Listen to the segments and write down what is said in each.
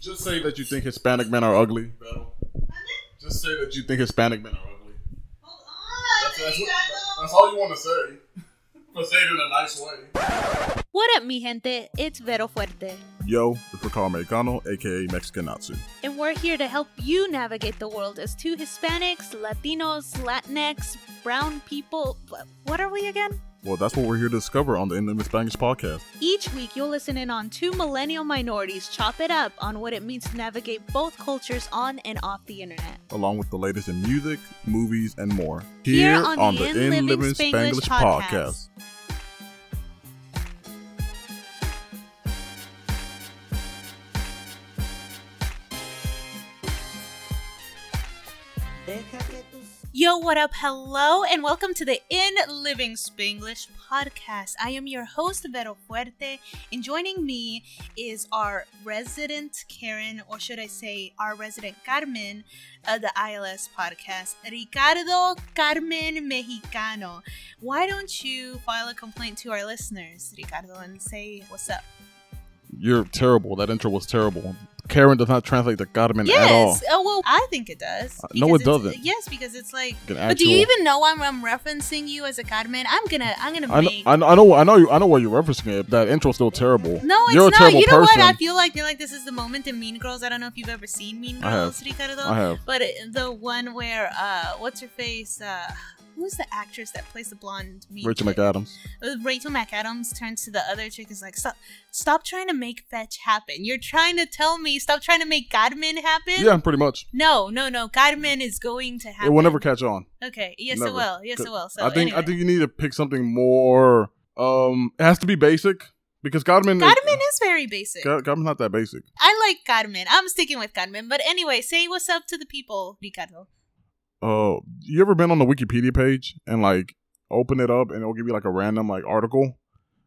Just say that you think Hispanic men are ugly. Just say that you think Hispanic men are ugly. Hold on. That's, that's, what, that's all you want to say. But say it in a nice way. What up, mi gente? It's Vero Fuerte. Yo, it's Ricardo Americano, aka Mexican Natsu. And we're here to help you navigate the world as two Hispanics, Latinos, Latinx, brown people. What are we again? Well, that's what we're here to discover on the In Living Spanglish podcast. Each week, you'll listen in on two millennial minorities chop it up on what it means to navigate both cultures on and off the internet. along with the latest in music, movies, and more. Here on the In In Living Spanglish podcast. Yo, what up? Hello, and welcome to the In Living Spanglish podcast. I am your host, Vero Fuerte, and joining me is our resident Karen, or should I say, our resident Carmen of the ILS podcast, Ricardo Carmen Mexicano. Why don't you file a complaint to our listeners, Ricardo, and say what's up? You're terrible. That intro was terrible. Karen does not translate to Carmen at all. Yes. Oh well, I think it does. Uh, no, it doesn't. Yes, because it's like. An But do you even know I'm, I'm referencing you as a Carmen? I'm gonna I'm gonna I know, make. I know, I know, I know, you, I know why you're referencing it. That intro's still terrible. no, it's you're not. You know person. what? I feel like feel like this is the moment in Mean Girls. I don't know if you've ever seen Mean I have. Girls, Ricardo. I have. But the one where uh, what's her face? Uh, who's the actress that plays the blonde? Rachel chick? McAdams. Uh, Rachel McAdams turns to the other chick and is like, "Stop, stop trying to make fetch happen. You're trying to tell me stop trying to make Godman happen." Yeah, pretty much. No, no, no. Godman is going to happen. It will never catch on. Okay. Yes, Never. it will. Yes, it will. So I think I think you need to pick something more. Um, it has to be basic because Godman Carmen is very basic. Car- Carmen's not that basic. I like Godman. I'm sticking with Godman. But anyway, say what's up to the people, Ricardo. Oh, you ever been on the Wikipedia page and like open it up and it'll give you like a random like article?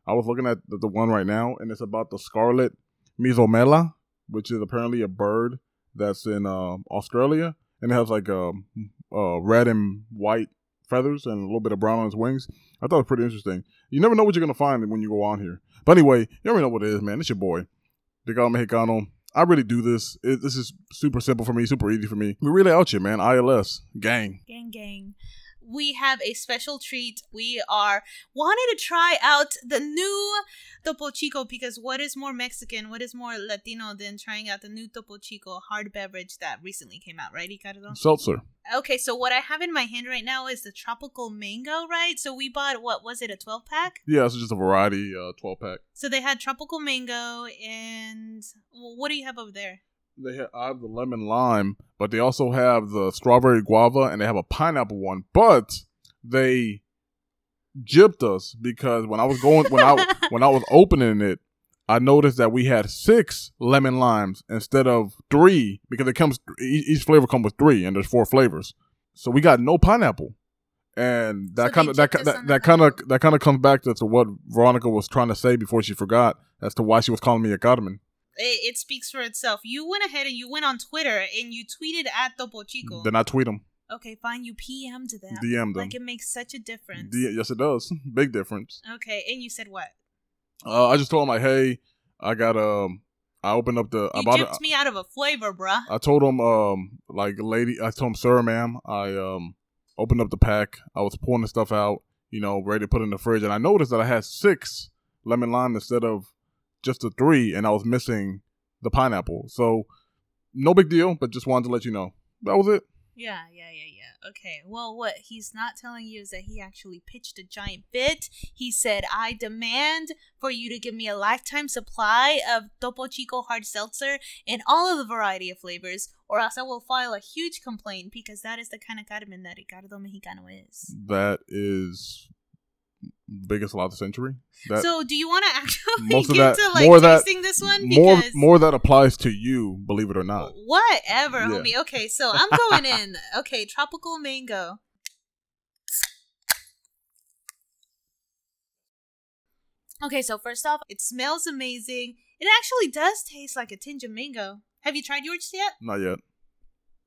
I was looking at the, the one right now and it's about the scarlet myzomela, which is apparently a bird that's in uh, Australia and it has like um uh, red and white feathers and a little bit of brown on its wings. I thought it was pretty interesting. You never know what you're gonna find when you go on here. But anyway, you already know what it is, man. It's your boy, Ricardo Mexicano. I really do this. It, this is super simple for me, super easy for me. We really out here, man. ILS gang. Gang, gang. We have a special treat. We are wanting to try out the new Topo Chico because what is more Mexican, what is more Latino than trying out the new Topo Chico hard beverage that recently came out, right, Ricardo? Seltzer. Okay, so what I have in my hand right now is the tropical mango, right? So we bought what was it, a 12 pack? Yeah, it's just a variety, uh, 12 pack. So they had tropical mango and well, what do you have over there? They have, I have the lemon lime, but they also have the strawberry guava and they have a pineapple one. But they gypped us because when I was going when I when I was opening it, I noticed that we had six lemon limes instead of three because it comes each flavor comes with three and there's four flavors. So we got no pineapple. And that they kind of that that, that kind of that kind of comes back to, to what Veronica was trying to say before she forgot as to why she was calling me a Carmen. It, it speaks for itself. You went ahead and you went on Twitter and you tweeted at Topo Chico. Then I tweet them. okay, fine. You PM'd them. DM them. Like it makes such a difference. D- yes, it does. Big difference. okay, and you said what? Uh, I just told him like, hey, I got um, I opened up the. I You bought gypped it. me out of a flavor, bruh. I told him um, like, lady, I told him, sir, ma'am, I um, opened up the pack. I was pulling the stuff out, you know, ready to put in the fridge, and I noticed that I had six lemon lime instead of just the three, and I was missing the pineapple. So, no big deal, but just wanted to let you know that was it. Yeah, yeah, yeah, yeah. Okay. Well, what he's not telling you is that he actually pitched a giant bit. He said, I demand for you to give me a lifetime supply of Topo Chico hard seltzer in all of the variety of flavors, or else I will file a huge complaint because that is the kind of Carmen that Ricardo Mexicano is. That is biggest lie of the century. That so, do you want to actually most of get that- to like more that- tasting this one? more more that applies to you, believe it or not. whatever, Yeah. homie. Okay, so I'm going in. Okay, tropical mango. Okay, so first off, it smells amazing. It actually does taste like a tinge of mango. Have you tried yours yet? Not yet.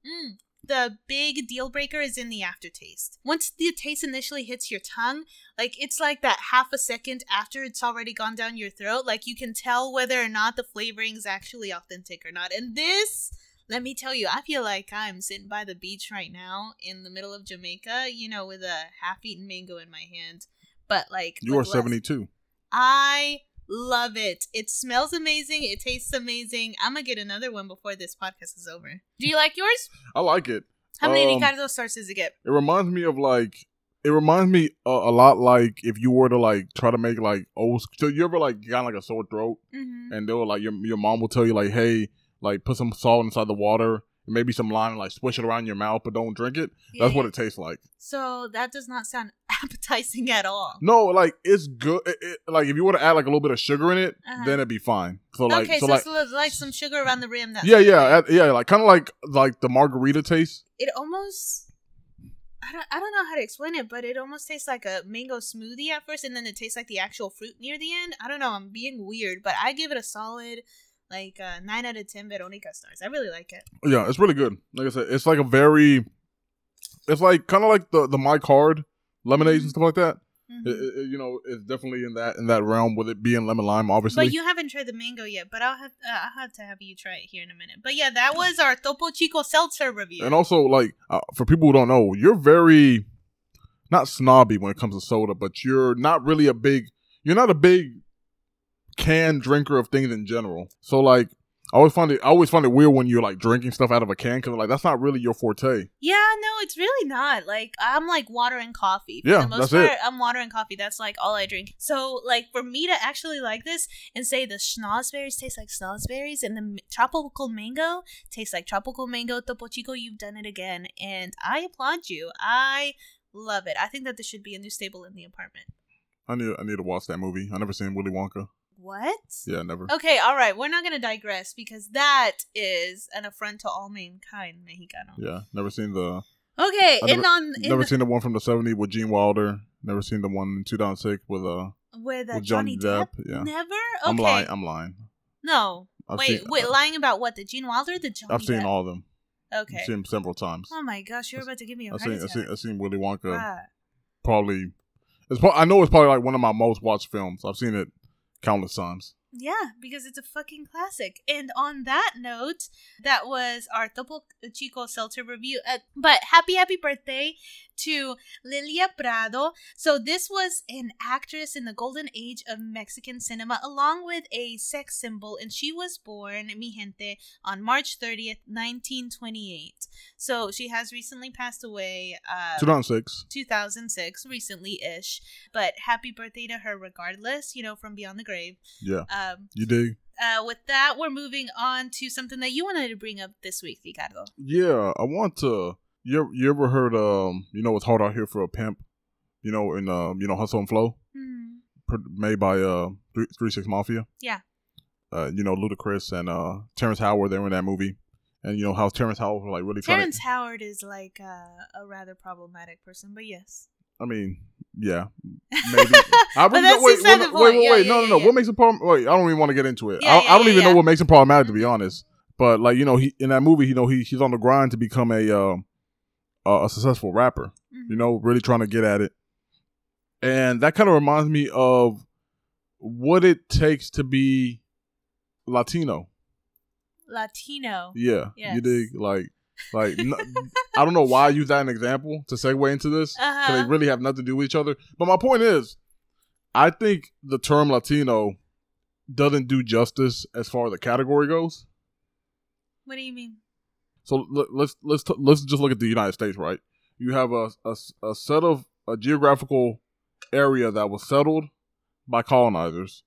Mm. The big deal breaker is in the aftertaste. Once the taste initially hits your tongue, like it's like that half a second after it's already gone down your throat, like you can tell whether or not the flavoring is actually authentic or not. And this, let me tell you, I feel like I'm sitting by the beach right now in the middle of Jamaica, you know, with a half-eaten mango in my hand. But like You are 72. I love it. It smells amazing. It tastes amazing. I'm gonna get another one before this podcast is over. Do you like yours? I like it. How many Um, Ricardo stars does it get? It reminds me of like it reminds me a, a lot like if you were to like try to make like old. So you ever like got like a sore throat Mm-hmm. and they were like your your mom will tell you like hey like put some salt inside the water maybe some lime like swish it around your mouth but don't drink it. That's what it tastes like. So that does not sound appetizing at all. No, like it's good. It, it- like if you were to add like a little bit of sugar in it, Uh-huh. then it'd be fine. So like okay, so so, like it's like some sugar around the rim. That's yeah yeah yeah like kind of like like the margarita taste. It almost. I don't, I don't know how to explain it, but it almost tastes like a mango smoothie at first, and then it tastes like the actual fruit near the end. I don't know. I'm being weird, but I give it a solid, like, uh, 9 out of 10 Veronica stars. I really like it. Yeah, it's really good. Like I said, it's like a very, it's like kind of like the the Mike's Hard lemonades and stuff like that. Mhm. It, it- it- you know, it's definitely in that in that realm with it being lemon lime, obviously. But you haven't tried the mango yet, but I'll have uh, I'll have to have you try it here in a minute. But yeah, that was our Topo Chico seltzer review. and also, like uh, for people who don't know, you're very not snobby when it comes to soda, but you're not really a big, you're not a big can drinker of things in general. So like, I always find it, I always find it weird when you're like drinking stuff out of a can because like that's not really your forte. yeah, no, it's really not. Like I'm like water and coffee. For Yeah, the most that's part, it. I'm water and coffee. That's like all I drink. So like for me to actually like this and say the schnozberries taste like schnozberries and the tropical mango tastes like tropical mango Topo Chico, you've done it again, and I applaud you. I love it. I think that this should be a new staple in the apartment. I need I need to watch that movie. I never seen Willy Wonka. What? Yeah, never. Okay, all right. We're not going to digress because that is an affront to all mankind, Mexicano. Yeah, never seen the Okay, I and never- on in never the- seen the one from the '70s with Gene Wilder. Never seen the one in 2006 with uh with, uh, with Johnny, Johnny Depp. Depp, yeah. Never. Okay. I'm lying. I'm lying. no. I've wait, seen, wait. lying about what? The Gene Wilder, the Johnny. I've seen Depp? all of them. Okay. I've seen them several times. oh my gosh, you're about to give me a I've heart seen, I've seen I've seen Willy Wonka. Right. Probably it's. pro- I know it's probably like one of my most watched films. I've seen it countless times. Yeah, because it's a fucking classic. And on that note, that was our Topo Chico Seltzer review. Uh, but happy, happy birthday to Lilia Prado. So, this was an actress in the golden age of Mexican cinema, along with a sex symbol. And she was born, mi gente, on March 30th, 1928. So, she has recently passed away. Uh, 2006. 2006, recently ish. But happy birthday to her, regardless, you know, from beyond the grave. Yeah, Um, you dig? uh, with that, we're moving on to something that you wanted to bring up this week, Ricardo. Yeah, I want to. You ever, you ever heard um you know it's hard out here for a pimp, you know in um you know Hustle and Flow, Hmm. made by uh three, three Six Mafia. Yeah. Uh, you know Ludacris and uh Terrence Howard they were in that movie, and you know how Terrence Howard like really. Terrence Howard is like uh, a rather problematic person, but yes. I mean, yeah, maybe. I But really don't, wait, wait, wait, wait, Yeah, wait, yeah, no, no, no. yeah, What makes it problem? Wait, I don't even want to get into it. Yeah, I, I don't even know what makes him problematic, to be honest. But like you know, he in that movie, you know, he he's on the grind to become a um a, a successful rapper. Mhm. you know, really trying to get at it. And that kind of reminds me of what it takes to be Latino. Latino. Yeah, Yes. you dig? Like, like n- I don't know why I use that an example to segue into this because Uh-huh. they really have nothing to do with each other. But my point is, I think the term Latino doesn't do justice as far as the category goes. What do you mean? So let, let's let's t- let's just look at the United States, right? You have a, a, a set of a geographical area that was settled by colonizers.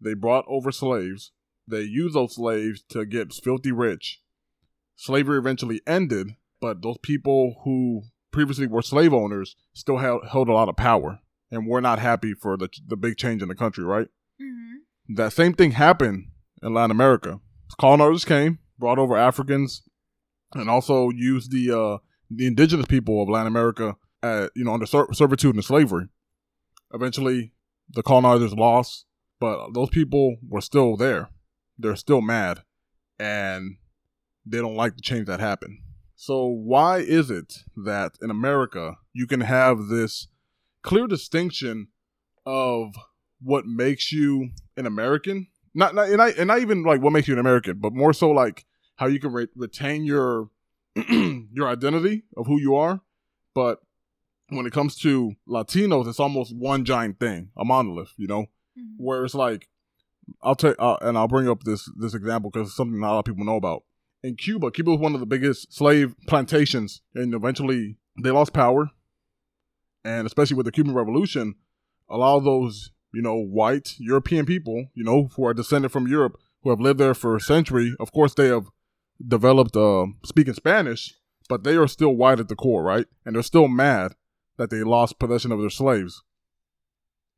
They brought over slaves. They used those slaves to get filthy rich. Slavery eventually ended, but those people who previously were slave owners still held, held a lot of power and were not happy for the the big change in the country, right? Mm-hmm. that same thing happened in Latin America. Colonizers came, brought over Africans, and also used the uh, the indigenous people of Latin America, at, you know, under ser- servitude and slavery. Eventually, the colonizers lost, but those people were still there. They're still mad, and they don't like the change that happened. So why is it that in America you can have this clear distinction of what makes you an American? Not, not and, not, and not even like what makes you an American, but more so like how you can re- retain your your identity of who you are. But when it comes to Latinos, it's almost one giant thing, a monolith, you know, Mhm. where it's like I'll take uh, and I'll bring up this this example because it's something not a lot of people know about. In Cuba, Cuba was one of the biggest slave plantations, and eventually they lost power. And especially with the Cuban Revolution, a lot of those you know white European people, you know, who are descended from Europe, who have lived there for a century, of course they have developed uh, speaking Spanish, but they are still white at the core, right? And they're still mad that they lost possession of their slaves.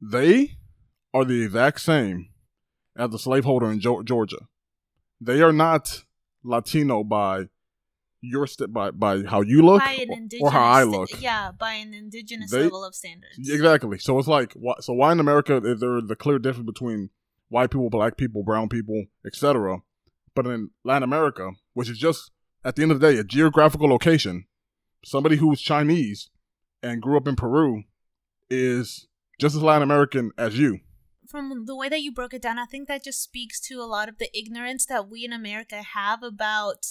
They are the exact same as the slaveholder in Georgia. They are not Latino by your st- by by how you look or- how I look. yeah, by an indigenous They- level of standards. Exactly. So it's like, why, so why in America is there the clear difference between white people, black people, brown people, etc., but in Latin America, which is just at the end of the day a geographical location, somebody who's Chinese and grew up in Peru is just as Latin American as you. From the way that you broke it down, I think that just speaks to a lot of the ignorance that we in America have about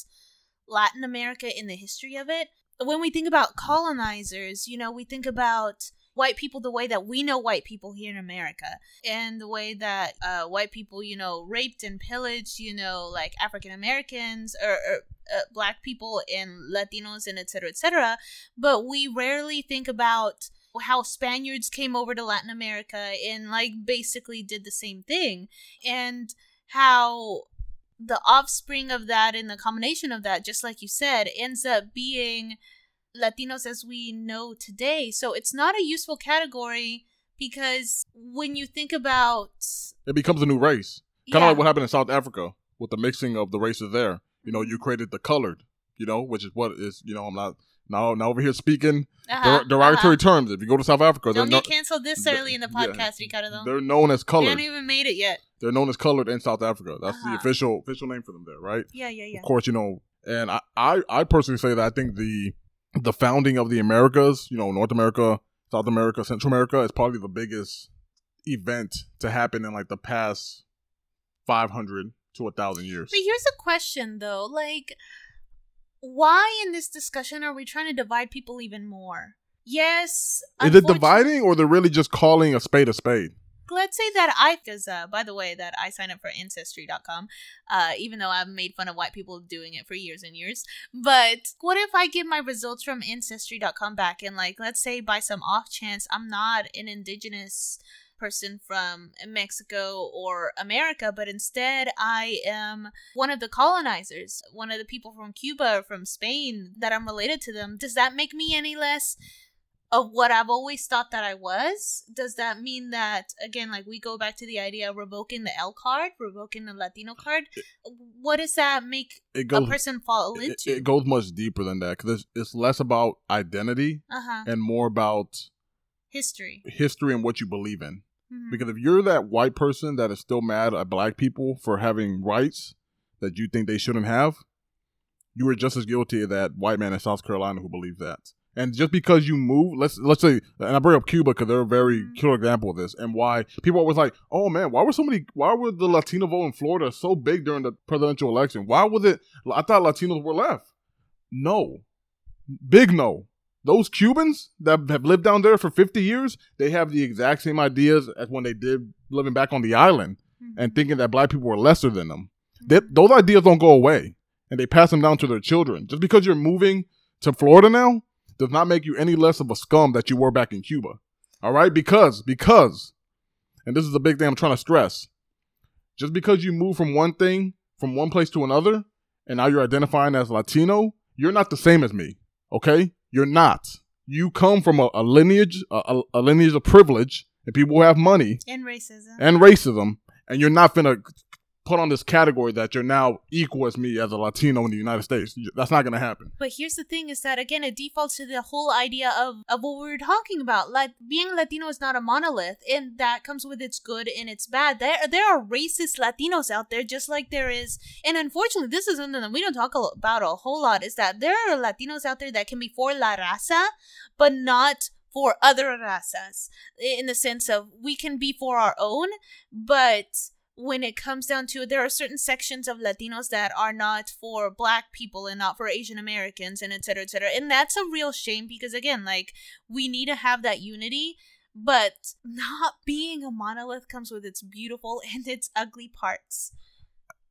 Latin America in the history of it. When we think about colonizers, you know, we think about white people the way that we know white people here in America and the way that uh, white people, you know, raped and pillaged, you know, like African Americans or, or uh, black people and Latinos and et cetera, et cetera. But we rarely think about how Spaniards came over to Latin America and like basically did the same thing and how the offspring of that and the combination of that just like you said ends up being Latinos as we know today. So it's not a useful category because when you think about It becomes a new race. Kind of like what happened in South Africa with the mixing of the races there. You know, you created the colored, you know, which is what is, you know, I'm not now now over here speaking uh-huh, der- derogatory uh-huh. terms. If you go to South Africa, they're, Don't no- get canceled this th- early in the podcast, yeah, Ricardo. they're known as colored. haven't even made it yet. They're known as colored in South Africa. That's Uh-huh. the official official name for them there, right? Yeah, yeah, yeah. Of course, you know, and I, I I personally say that I think the the founding of the Americas, you know, North America, South America, Central America, is probably the biggest event to happen in like the past five hundred to a thousand years. But here's a question though, like why in this discussion are we trying to divide people even more? Yes, Is it dividing, or they're really just calling a spade a spade? let's say that I, because uh, by the way, that I signed up for Ancestry.com, uh, even though I've made fun of white people doing it for years and years. But what if I get my results from Ancestry.com back and, like, let's say by some off chance I'm not an indigenous person from Mexico or America, but instead I am one of the colonizers, one of the people from Cuba or from Spain that I'm related to them. Does that make me any less of what I've always thought that I was? Does that mean that again, like we go back to the idea of revoking the L card, revoking the Latino card? What does that make It a person fall it, into? it goes much deeper than that because it's, it's less about identity uh huh. and more about History. history and what you believe in. Mhm. Because if you're that white person that is still mad at black people for having rights that you think they shouldn't have, you are just as guilty as that white man in South Carolina who believes that. And just because you move, let's let's say, and I bring up Cuba because they're a very Mhm. killer example of this, and why people are always like, "Oh man, why were so many? Why were the Latino vote in Florida so big during the presidential election? Why was it? I thought Latinos were left. No, big no. Those Cubans that have lived down there for 50 years, they have the exact same ideas as when they did living back on the island and Mhm. thinking that black people were lesser than them. They, those ideas don't go away and they pass them down to their children. Just because you're moving to Florida now does not make you any less of a scum that you were back in Cuba. All right? Because, because, and this is the big thing I'm trying to stress just because you move from one thing, from one place to another, and now you're identifying as Latino, you're not the same as me. Okay? You're not. You come from a, a lineage, a, a- lineage of privilege, and people who have money and racism. and racism, and you're not gonna put on this category that you're now equal as me as a Latino in the United States. That's not going to happen. But here's the thing: is that again, it defaults to the whole idea of of what we were talking about. Like being Latino is not a monolith, and that comes with its good and its bad. There there are racist Latinos out there, just like there is, and unfortunately, this is something that we don't talk about a whole lot. Is that there are Latinos out there that can be for la raza, but not for other razas in the sense of we can be for our own, but when it comes down to it, there are certain sections of Latinos that are not for black people and not for Asian Americans and et cetera, et cetera. And that's a real shame because again, like we need to have that unity, but not being a monolith comes with its beautiful and its ugly parts.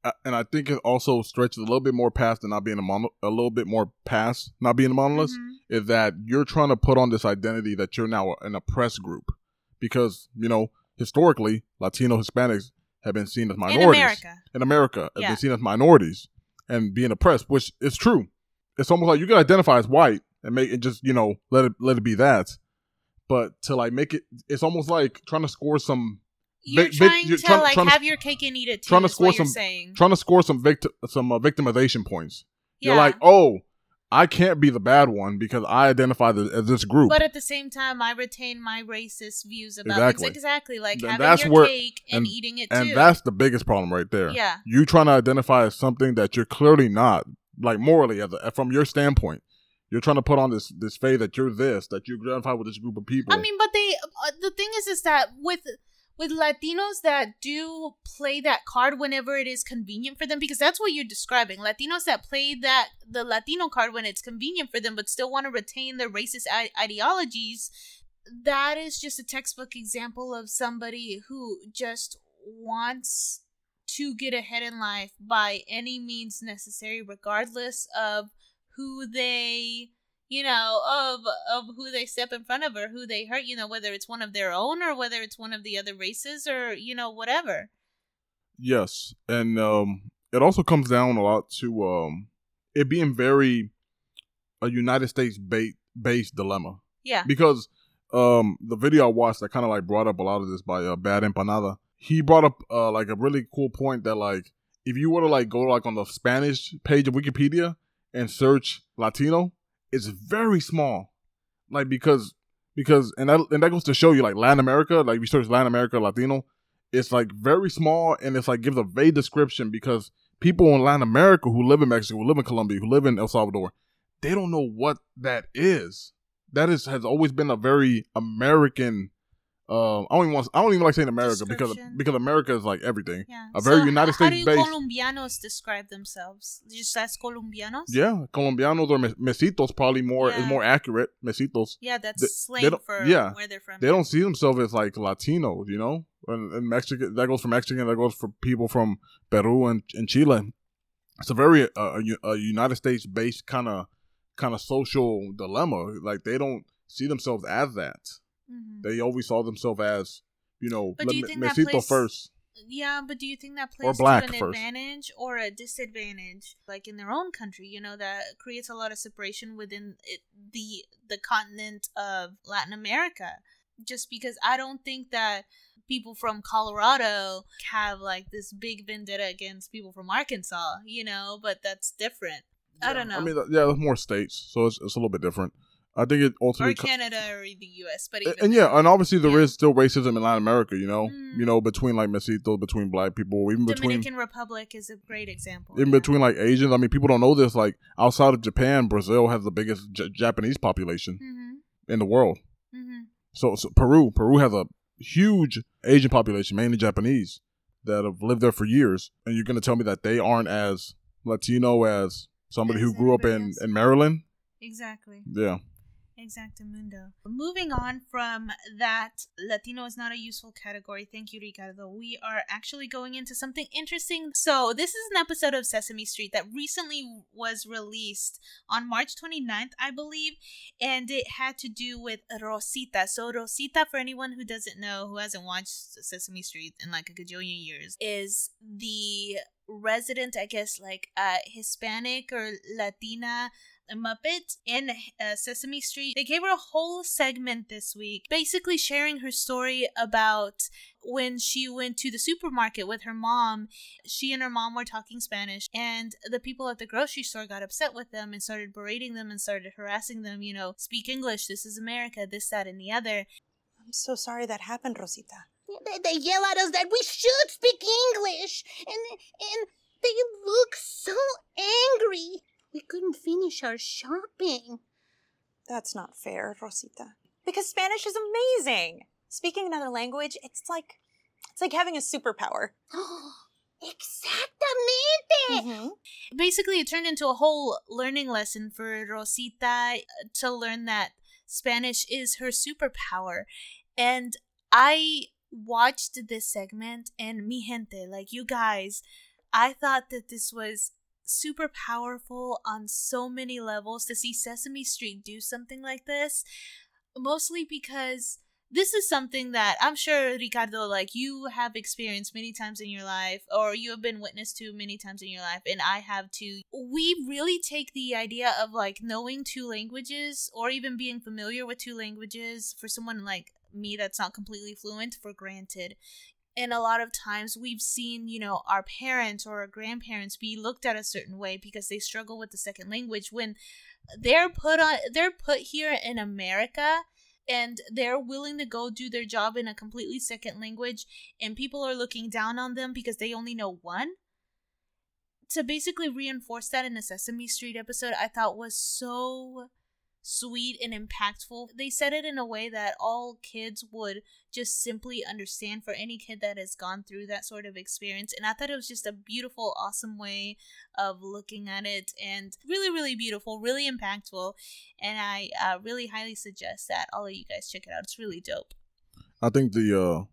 Uh, and I think it also stretches a little bit more past than not being a mono, a little bit more past not being a monolith Mhm. is that you're trying to put on this identity that you're now an oppressed group because you know historically Latino Hispanics have been seen as In minorities America. in America have Yeah. been seen as minorities and being oppressed, which is true. It's almost like you can identify as white and make it just you know let it let it be that, but to like make it, it's almost like trying to score some You're Vic- trying you're to trying- like trying to- have your cake and eat it too. trying to score some- trying to score some victim some uh, victimization points. yeah. You're like, oh, I can't be the bad one because I identify th- as this group. But at the same time, I retain my racist views about Exactly. things. Exactly, like Then having that's your where- cake and, and- eating it too. and too. that's the biggest problem right there. yeah, You trying to identify as something that you're clearly not, like morally, as a, from your standpoint. You're trying to put on this this faith that you're this, that you identify with this group of people. I mean, but they. Uh, the thing is, is that with with Latinos that do play that card whenever it is convenient for them, because that's what you're describing. Latinos that play that the Latino card when it's convenient for them, but still want to retain their racist I- ideologies. That is just a textbook example of somebody who just wants to get ahead in life by any means necessary, regardless of who they you know, of of who they step in front of or who they hurt, you know, whether it's one of their own or whether it's one of the other races or, you know, whatever. yes, and um, it also comes down a lot to um, it being very a United States ba- based dilemma. Yeah. because um the video I watched that kind of like brought up a lot of this by uh, Bad Empanada. He brought up uh like a really cool point that like if you were to like go like on the Spanish page of Wikipedia and search Latino, it's very small. Like because because and that and that goes to show you like Latin America, like you search Latin America Latino, it's like very small and it's like gives a vague description because people in Latin America who live in Mexico, who live in Colombia, who live in El Salvador, they don't know what that is. That is has always been a very American. Um, I don't even want. I don't even like saying America because because America is like everything. Yeah. A very So, United h- How do States based- Colombianos describe themselves? Just as Colombianos? Yeah, Colombianos or mestizos probably more Yeah. is more accurate. Mestizos. Yeah, that's They- slang they for yeah. where they're from. They don't see themselves as like Latinos, you know. And, and Mexican that goes for Mexican. That goes for people from Peru and, and Chile. It's a very uh, a, a United States based kind of kind of social dilemma. Like they don't see themselves as that. Mhm. They always saw themselves as you know But do you think that plays- first. Yeah, but do you think that plays to an first. advantage or a disadvantage, like in their own country? You know, that creates a lot of separation within it, the the continent of Latin America. Just because I don't think that people from Colorado have like this big vendetta against people from Arkansas, you know, but that's different. I don't know. I mean, yeah, there's more states, so it's, it's a little bit different. I think it ultimately co- Canada or the U.S. But and, even and yeah, and obviously there is Yeah. still racism in Latin America. You know, Mm. you know between like mestizos, between black people, even between Dominican Republic is a great example. in yeah. between like Asians. I mean, people don't know this. Like outside of Japan, Brazil has the biggest J- Japanese population Mm-hmm. in the world. Mm-hmm. So, so Peru, Peru has a huge Asian population, mainly Japanese, that have lived there for years. And you're gonna tell me that they aren't as Latino as somebody As who grew up in else. in Maryland? Exactly. Yeah. Exactamundo. Moving on from that, Latino is not a useful category. Thank you, Ricardo. We are actually going into something interesting. So, this is an episode of Sesame Street that recently was released on March 29th, I believe, and it had to do with Rosita. So, Rosita, for anyone who doesn't know, who hasn't watched Sesame Street in like a gajillion years, is the resident, I guess, like uh, Hispanic or Latina Muppet in uh, Sesame Street. They gave her a whole segment this week, basically sharing her story about when she went to the supermarket with her mom. She and her mom were talking Spanish, and the people at the grocery store got upset with them and started berating them and started harassing them. You know, speak English. This is America. This, that, and the other. I'm so sorry that happened, Rosita. They, they yell at us that we should speak English, and and they look so angry. We couldn't finish our shopping. That's not fair, Rosita. Because Spanish is amazing. Speaking another language, it's like it's like having a superpower. Exactamente. Mhm. basically it turned into a whole learning lesson for Rosita to learn that Spanish is her superpower. And I watched this segment and mi gente, like you guys, I thought that this was super powerful on so many levels to see Sesame Street do something like this. Mostly because this is something that I'm sure Ricardo, like you have experienced many times in your life, or you have been witness to many times in your life, and I have too. We really take the idea of like knowing two languages, or even being familiar with two languages for someone like me that's not completely fluent for granted. And a lot of times we've seen, you know, our parents or our grandparents be looked at a certain way because they struggle with the second language when they're put on they're put here in America and they're willing to go do their job in a completely second language and people are looking down on them because they only know one. To basically reinforce that in a sesame street episode i thought was so sweet and impactful. They said it in a way that all kids would just simply understand for any kid that has gone through that sort of experience. And i thought it was just a beautiful awesome way of looking at it and really really beautiful really impactful. And i uh, really highly suggest that all of you guys check it out. It's really dope. I think the uh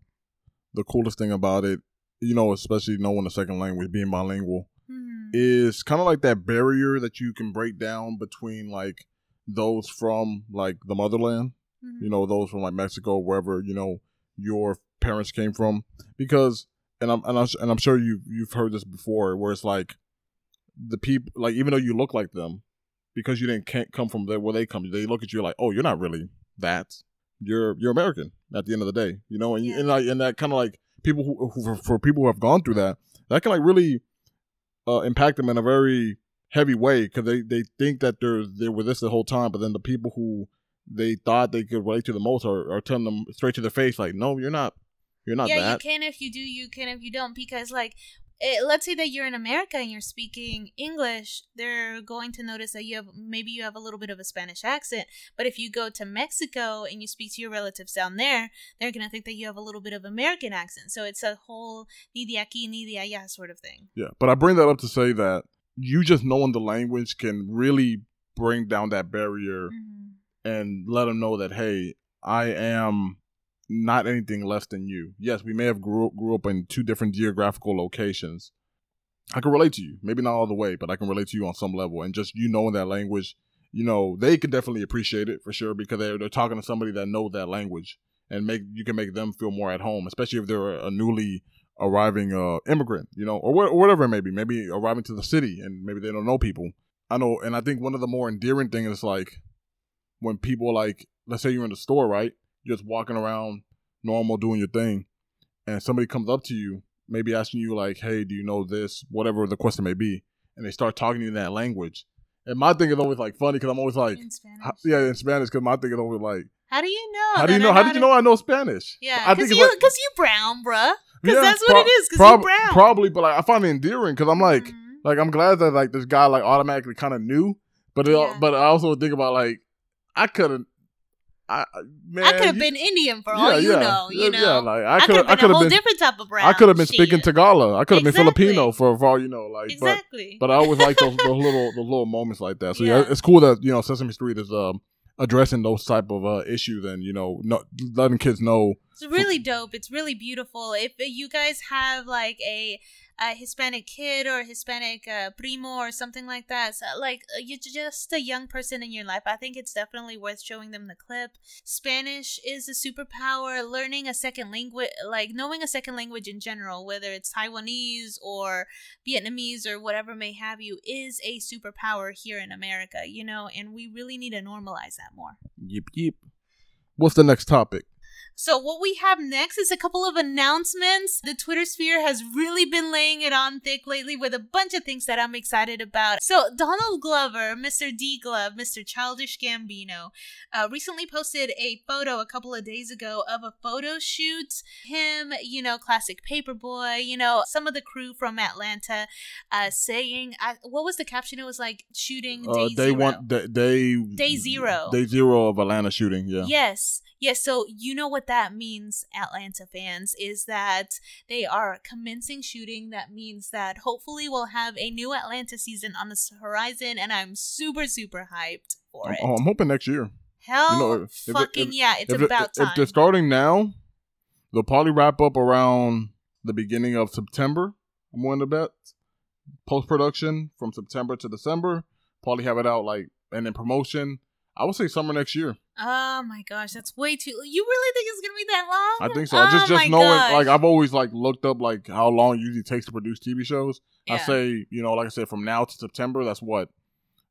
the coolest thing about it, you know, especially knowing the second language, being bilingual, Mhm. is kind of like that barrier that you can break down between like those from like the motherland, Mhm. you know, those from like Mexico, wherever you know your parents came from, because and I'm and I'm, and I'm sure you you've heard this before, where it's like the people like even though you look like them, because you didn't can't come from there where they come, they look at you like, oh, you're not really that. You're you're American at the end of the day, you know, and you Yeah. and like and that kind of like people who, who for, for people who have gone through that, that can like really uh, impact them in a very heavy way because they, they think that they're they were this the whole time, but then the people who they thought they could relate to the most are, are telling them straight to the face like, no, you're not, you're not yeah, that. you can if you do, you can if you don't. Because like, eh, let's say that you're in America and you're speaking English, they're going to notice that you have maybe you have a little bit of a Spanish accent. But if you go to Mexico and you speak to your relatives down there, they're gonna think that you have a little bit of American accent. So it's a whole ni de aquí ni de allá sort of thing. Yeah, but I bring that up to say that you just knowing the language can really bring down that barrier Mhm. and let them know that hey, I am not anything less than you. Yes, we may have grew grew up in two different geographical locations. I can relate to you, maybe not all the way, but I can relate to you on some level. And just you knowing that language, you know, they can definitely appreciate it for sure because they're they're talking to somebody that knows that language, and make you can make them feel more at home, especially if they're a newly arriving uh immigrant, you know, or, wh- or whatever it may be. Maybe arriving to the city and maybe they don't know people. I know, and I think one of the more endearing things is like when people like, let's say you're in the store, right? Just walking around normal, doing your thing, and somebody comes up to you, maybe asking you like, "Hey, do you know this?" Whatever the question may be, and they start talking to you in that language. And my thing is always like funny because I'm always like, in how- yeah, in Spanish. Because my thing is always like, How do you know? how do you know? How did you know I know Spanish? Yeah, because you like- because you brown, bruh. 'Cause Yeah, that's what it is, 'cause you prob- brown. Probably, but like, I find it endearing because I'm like, Mhm. like I'm glad that like this guy like automatically kind of knew, but it, Yeah. but I also think about like I could have, I man, I could have been Indian for all you know. You yeah, know, yeah, like I could have been a whole been different type of brown. I could have been Shit. speaking Tagalog. I could have Exactly. been Filipino for for all you know, like exactly. but but I always like those, those little those little moments like that. So yeah. Yeah. it's cool that you know Sesame Street is um addressing those type of uh, issues and you know not letting kids know It's really dope. It's really beautiful. If you guys have like a a Hispanic kid or Hispanic uh, primo or something like that, so, like uh, you're just a young person in your life, I think it's definitely worth showing them the clip. Spanish is a superpower. Learning a second language, like knowing a second language in general, whether it's Taiwanese or Vietnamese or whatever may have you, is a superpower here in America, you know, and we really need to normalize that more. Yep, yep. What's the next topic? So, what we have next is a couple of announcements. The Twitter sphere has really been laying it on thick lately with a bunch of things that I'm excited about. So, Donald Glover, Mr. D Glove, Mr. Childish Gambino, uh, recently posted a photo a couple of days ago of a photo shoot. Him, you know, classic paperboy, you know, some of the crew from Atlanta uh, saying, uh, what was the caption? It was like shooting day Uh, day zero. one, day, day Day zero. day zero of Atlanta shooting. Yeah. Yes. Yes, so you know what that means, Atlanta fans, is that they are commencing shooting. That means that hopefully we'll have a new Atlanta season on the horizon, and I'm super, super hyped for I'm, it. I'm hoping next year. Hell you know, if- if- fucking if- yeah, it's if, it- about if time. they're starting now, they'll probably wrap up around the beginning of September. I'm willing to bet. Post production from September to December. Probably have it out like and then promotion. I would say summer next year. oh my gosh, that's way too. You really think it's gonna be that long? I think so. Oh just just knowing gosh. like I've always like looked up like how long it usually takes to produce TV shows. I say, you know, like I said, from now to September, that's what?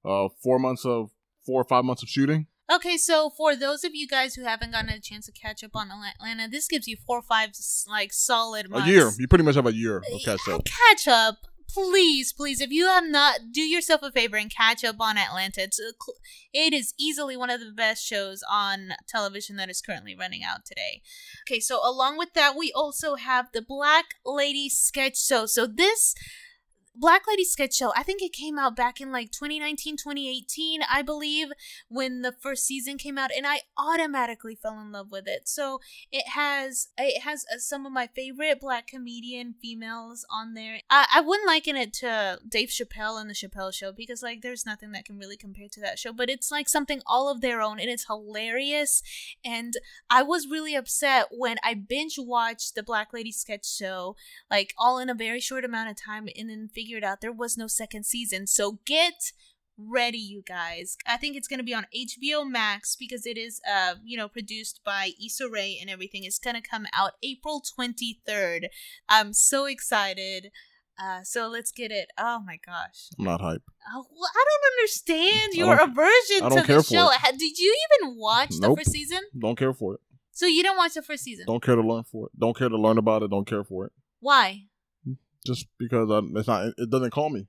Uh four months of four or five months of shooting. Okay, so for those of you guys who haven't gotten a chance to catch up on Atlanta, this gives you four or five like solid months. A year. You pretty much have a year of Yeah, catch up. Catch up, please, please. If you have not, do yourself a favor and catch up on Atlanta. It's a it is easily one of the best shows on television that is currently running out today. Okay, so along with that, we also have the Black Lady Sketch Show. So this. Black Lady Sketch Show, I think it came out back in like 2019, 2018, I believe, when the first season came out, and I automatically fell in love with it. So it has it has uh, some of my favorite black comedian females on there. I, I wouldn't liken it to Dave Chappelle and the Chappelle Show because like there's nothing that can really compare to that show. But it's like something all of their own, and it's hilarious. And I was really upset when I binge watched the Black Lady Sketch Show like all in a very short amount of time, and then figured out there was no second season. So get ready you guys i think it's going to be on hbo max because it is uh you know produced by Issa Rae and everything it's going to come out april 23rd i'm so excited uh so let's get it oh my gosh I'm not hype. oh, well, i don't understand I your don't- aversion I to the show it. Did you even watch the first season Don't care for it. so you don't watch the first season Don't care to learn for it. Don't care to learn about it. Don't care for it. why Just because I, it's not. It doesn't call me.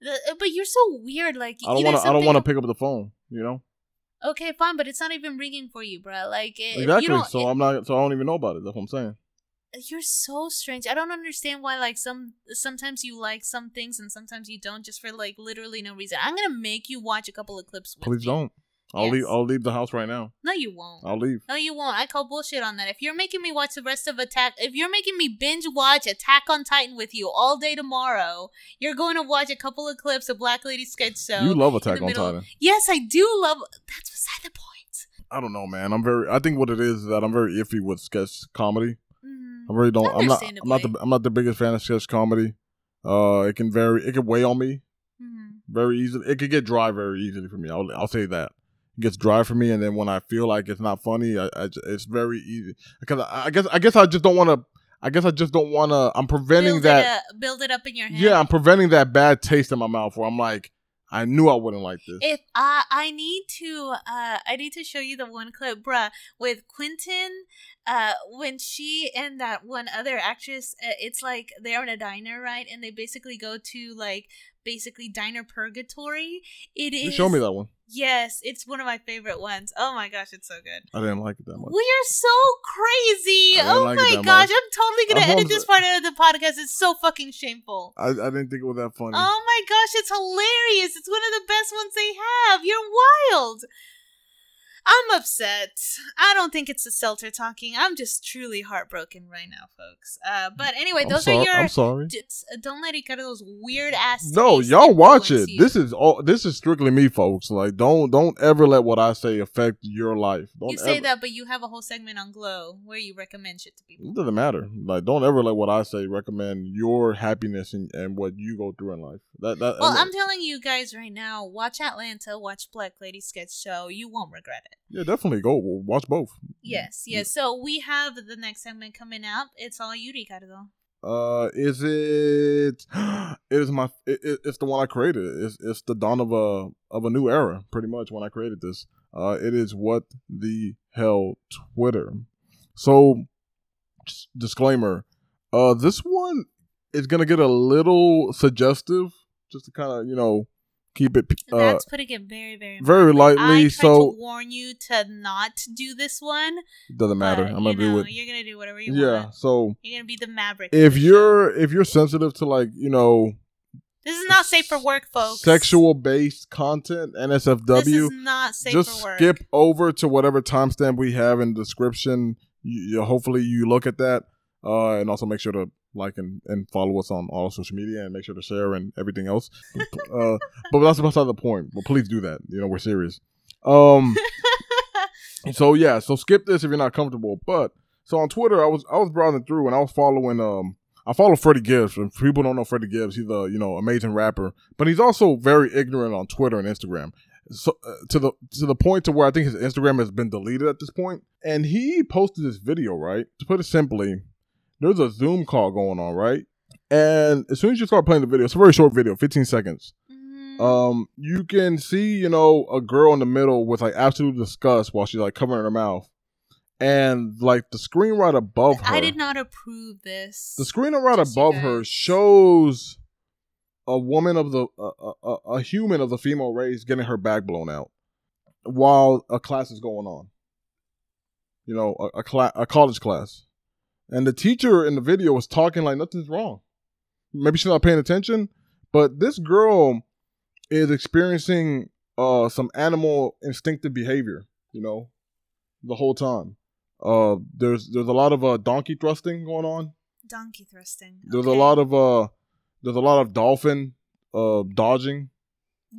The- uh, but you're so weird like I don't want to. I don't want to pick up the phone. You know okay fine but it's not even ringing for you bro like it, you exactly. don't, So I'm not. So I don't even know about it. That's what I'm saying. Uh, you're so strange. I don't understand why like some sometimes you like some things and sometimes you don't just for like literally no reason. I'm gonna make you watch a couple of clips with Please me. don't. I'll Yes. leave. I'll leave the house right now. No, you won't. I'll leave. No, you won't. I call bullshit on that. If you're making me watch the rest of Attack, if you're making me binge watch Attack on Titan with you all day tomorrow, you're going to watch a couple of clips of Black Lady Sketch Show. you love Attack on Titan. Yes, I do love. That's beside the point. I don't know, man. I'm very. I think what it is is that I'm very iffy with sketch comedy. Mhm. I really don't. I'm not. I'm not the. I'm not the biggest fan of sketch comedy. Uh, it can vary. It can weigh on me Mhm. very easily. It could get dry very easily for me. I'll. I'll say that. Gets dry for me, and then when I feel like it's not funny, I, I it's very easy because I, I guess I guess I just don't want to. I guess I just don't want to. I'm preventing Build that. it up, build it up in your head. Yeah, I'm preventing that bad taste in my mouth where I'm like, I knew I wouldn't like this. If I I need to uh I need to show you the one clip, bruh, with Quinta, uh when she and that one other actress, uh, it's like they're in a diner, right? And they basically go to like basically diner purgatory. It is. You show me that one. Yes, it's one of my favorite ones. Oh my gosh, it's so good. I didn't like it that much. We are so crazy. Oh like my gosh, much. I'm totally gonna what edit this part out of the podcast. It's so fucking shameful. I, I didn't think it was that funny. Oh my gosh, it's hilarious. It's one of the best ones they have. You're wild. I'm upset. I don't think it's the Seltzer talking. I'm just truly heartbroken right now, folks. Uh, but anyway, I'm those sorry. are your. I'm sorry. Uh, don't let Ricardo's weird ass. No, y'all watch it. you. This is all. This is strictly me, folks. Like, don't don't ever let what I say affect your life. Don't You say ever- that, but you have a whole segment on Glow where you recommend shit to people. It doesn't matter. Like, don't ever let what I say recommend your happiness and, and what you go through in life. That that. Well, I'm telling you guys right now, watch Atlanta, watch Black Lady Sketch Show. You won't regret it. Yeah, definitely go watch both. Yes, yes. So we have the next segment coming up. It's all you, Ricardo. Uh, is it? It is my. It, it- it's the one I created. It's it's the dawn of a of a new era. Pretty much when I created this. Uh, it is what the hell Twitter. So, disclaimer. Uh, this one is gonna get a little suggestive, just to kind of you know keep it. Uh, That's putting it very, very, very lightly, I so- to warn you to not do this one. doesn't matter. but, I'm gonna do know, it. You're gonna do whatever you Yeah. want. Yeah. So You're gonna be the maverick. if you're if you're sensitive to like you know this is not safe for work, folks. sexual based content, NSFW. This is not safe just for work. skip over to whatever timestamp we have in the description. You, you- hopefully you look at that, uh, and also make sure to like and, and follow us on all social media and make sure to share and everything else. uh, but that's beside the point. But please do that. You know we're serious. Um. so yeah, so skip this if you're not comfortable. But so on Twitter, I was I was browsing through and I was following um I follow Freddie Gibbs. And people don't know Freddie Gibbs, he's a you know amazing rapper, but he's also very ignorant on Twitter and Instagram. So uh, to the to the point to where I think his Instagram has been deleted at this point. And he posted this video right. To put it simply, there's a Zoom call going on right, and as soon as you start playing the video, it's a very short video, 15 seconds. Mhm. um you can see you know a girl in the middle with like absolute disgust while she's like covering her mouth. And like the screen right above her I did not approve this. the screen right Just above her shows a woman of the a, a, a- human of the female race getting her back blown out while a class is going on. You know a, a, cla- a college class and the teacher in the video was talking like nothing's wrong maybe she's not paying attention but this girl is experiencing uh some animal instinctive behavior you know the whole time uh there's there's a lot of uh donkey thrusting going on donkey thrusting. there's Okay. a lot of uh there's a lot of dolphin uh dodging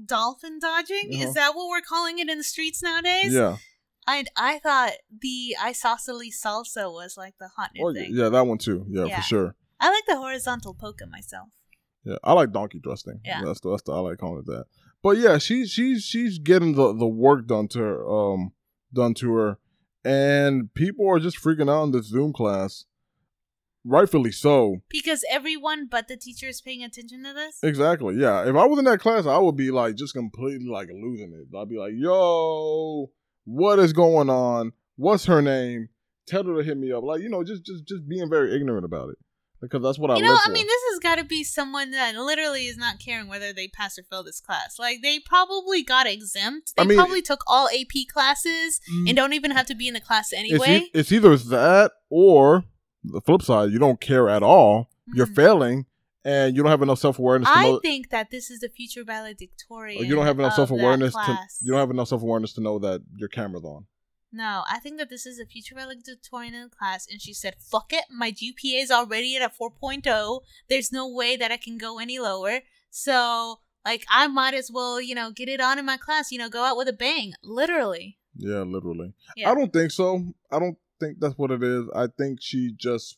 dolphin dodging. Uh-huh. Is that what we're calling it in the streets nowadays? yeah I I thought the isosceles salsa was like the hot new or, thing. yeah that one too yeah, Yeah. for sure I like the horizontal polka myself. yeah i like donkey thrusting Yeah. that's the, that's the i like calling it that but yeah she's she's she's getting the the work done to her um done to her and people are just freaking out in this zoom class rightfully so Because everyone but the teacher is paying attention to this. Exactly. Yeah. If I was in that class, I would be like just completely like losing it. I'd be like, "Yo, what is going on? What's her name? Tell her to hit me up." Like you know, just just just being very ignorant about it because that's what I you know, I mean, this has got to be someone that literally is not caring whether they pass or fail this class. Like, they probably got exempt. They I mean- probably took all AP classes Mm, and don't even have to be in the class it's, anyway. e- it's either that or the flip side. You don't care at all. You're Mhm. failing, and you don't have enough self awareness to I know. think that this is the future valedictorian. or you don't have enough self awareness to. You don't have enough self awareness to know that your camera's on. No, I think that this is a future valedictorian in the class, and she said, "Fuck it, my GPA is already at a 4.0. There's no way that I can go any lower. So, like, I might as well, you know, get it on in my class. You know, go out with a bang, literally." Yeah, literally. Yeah. I don't think so. I don't think that's what it is. I think she just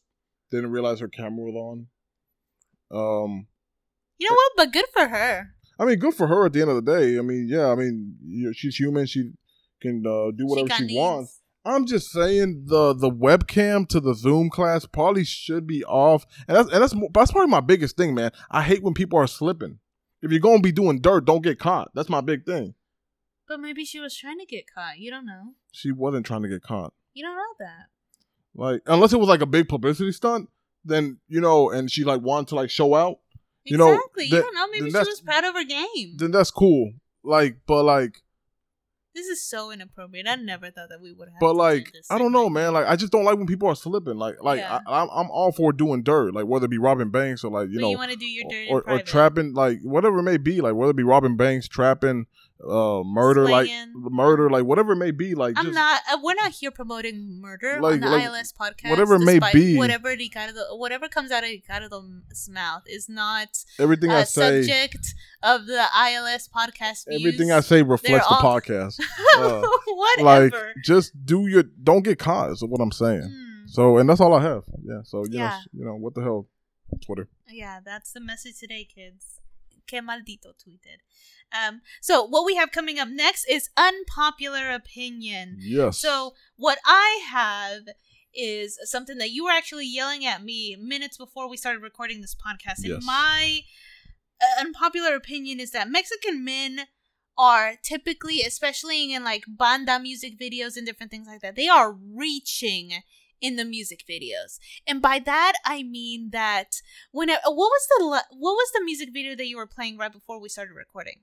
didn't realize her camera was on. Um, You know what? But good for her. I mean, good for her at the end of the day. I mean, yeah, I mean, she's human. She can uh, do whatever got she, wants. I'm just saying the the webcam to the Zoom class probably should be off, and that's and that's that's probably my biggest thing, man. I hate when people are slipping. If you're gonna be doing dirt, don't get caught. That's my big thing. But maybe she was trying to get caught. You don't know. She wasn't trying to get caught. You don't know that. Like unless it was like a big publicity stunt, then you know, and she like wanted to like show out, You know, Exactly. You that- don't know. Maybe she was proud of her game. then that's cool. Like, but like, this is so inappropriate. I never thought that we would have. but like, do I don't know, man. Like, I just don't like when people are slipping. Like, like Yeah. I, I'm I'm all for doing dirt, like whether it be robbing banks or like you but know, you want to do your dirt or, or trapping, like whatever it may be, like whether it be robbing banks, trapping, uh, murder, like murder, like whatever it may be, like I'm just not. Uh, we're not here promoting murder Like- on the like, ILS podcast. whatever it may be. whatever Ricardo, whatever comes out of Ricardo's mouth is not everything I say. subject of the ILS podcast. Everything I say reflects the all- podcast. Uh, Whatever. like, just do your, don't get caught. Is what I'm saying. Mm. So, and that's all I have. Yeah. So, you know, Yeah. you know, what the hell, Twitter. Yeah, that's the message today, kids. Que maldito tweeted. Um, so what we have coming up next is unpopular opinion. Yes. So what I have is something that you were actually yelling at me minutes before we started recording this podcast. And Yes. my uh, unpopular opinion is that Mexican men are typically, especially in like banda music videos and different things like that, they are reaching in the music videos. And by that I mean that when what was the what was the music video that you were playing right before we started recording?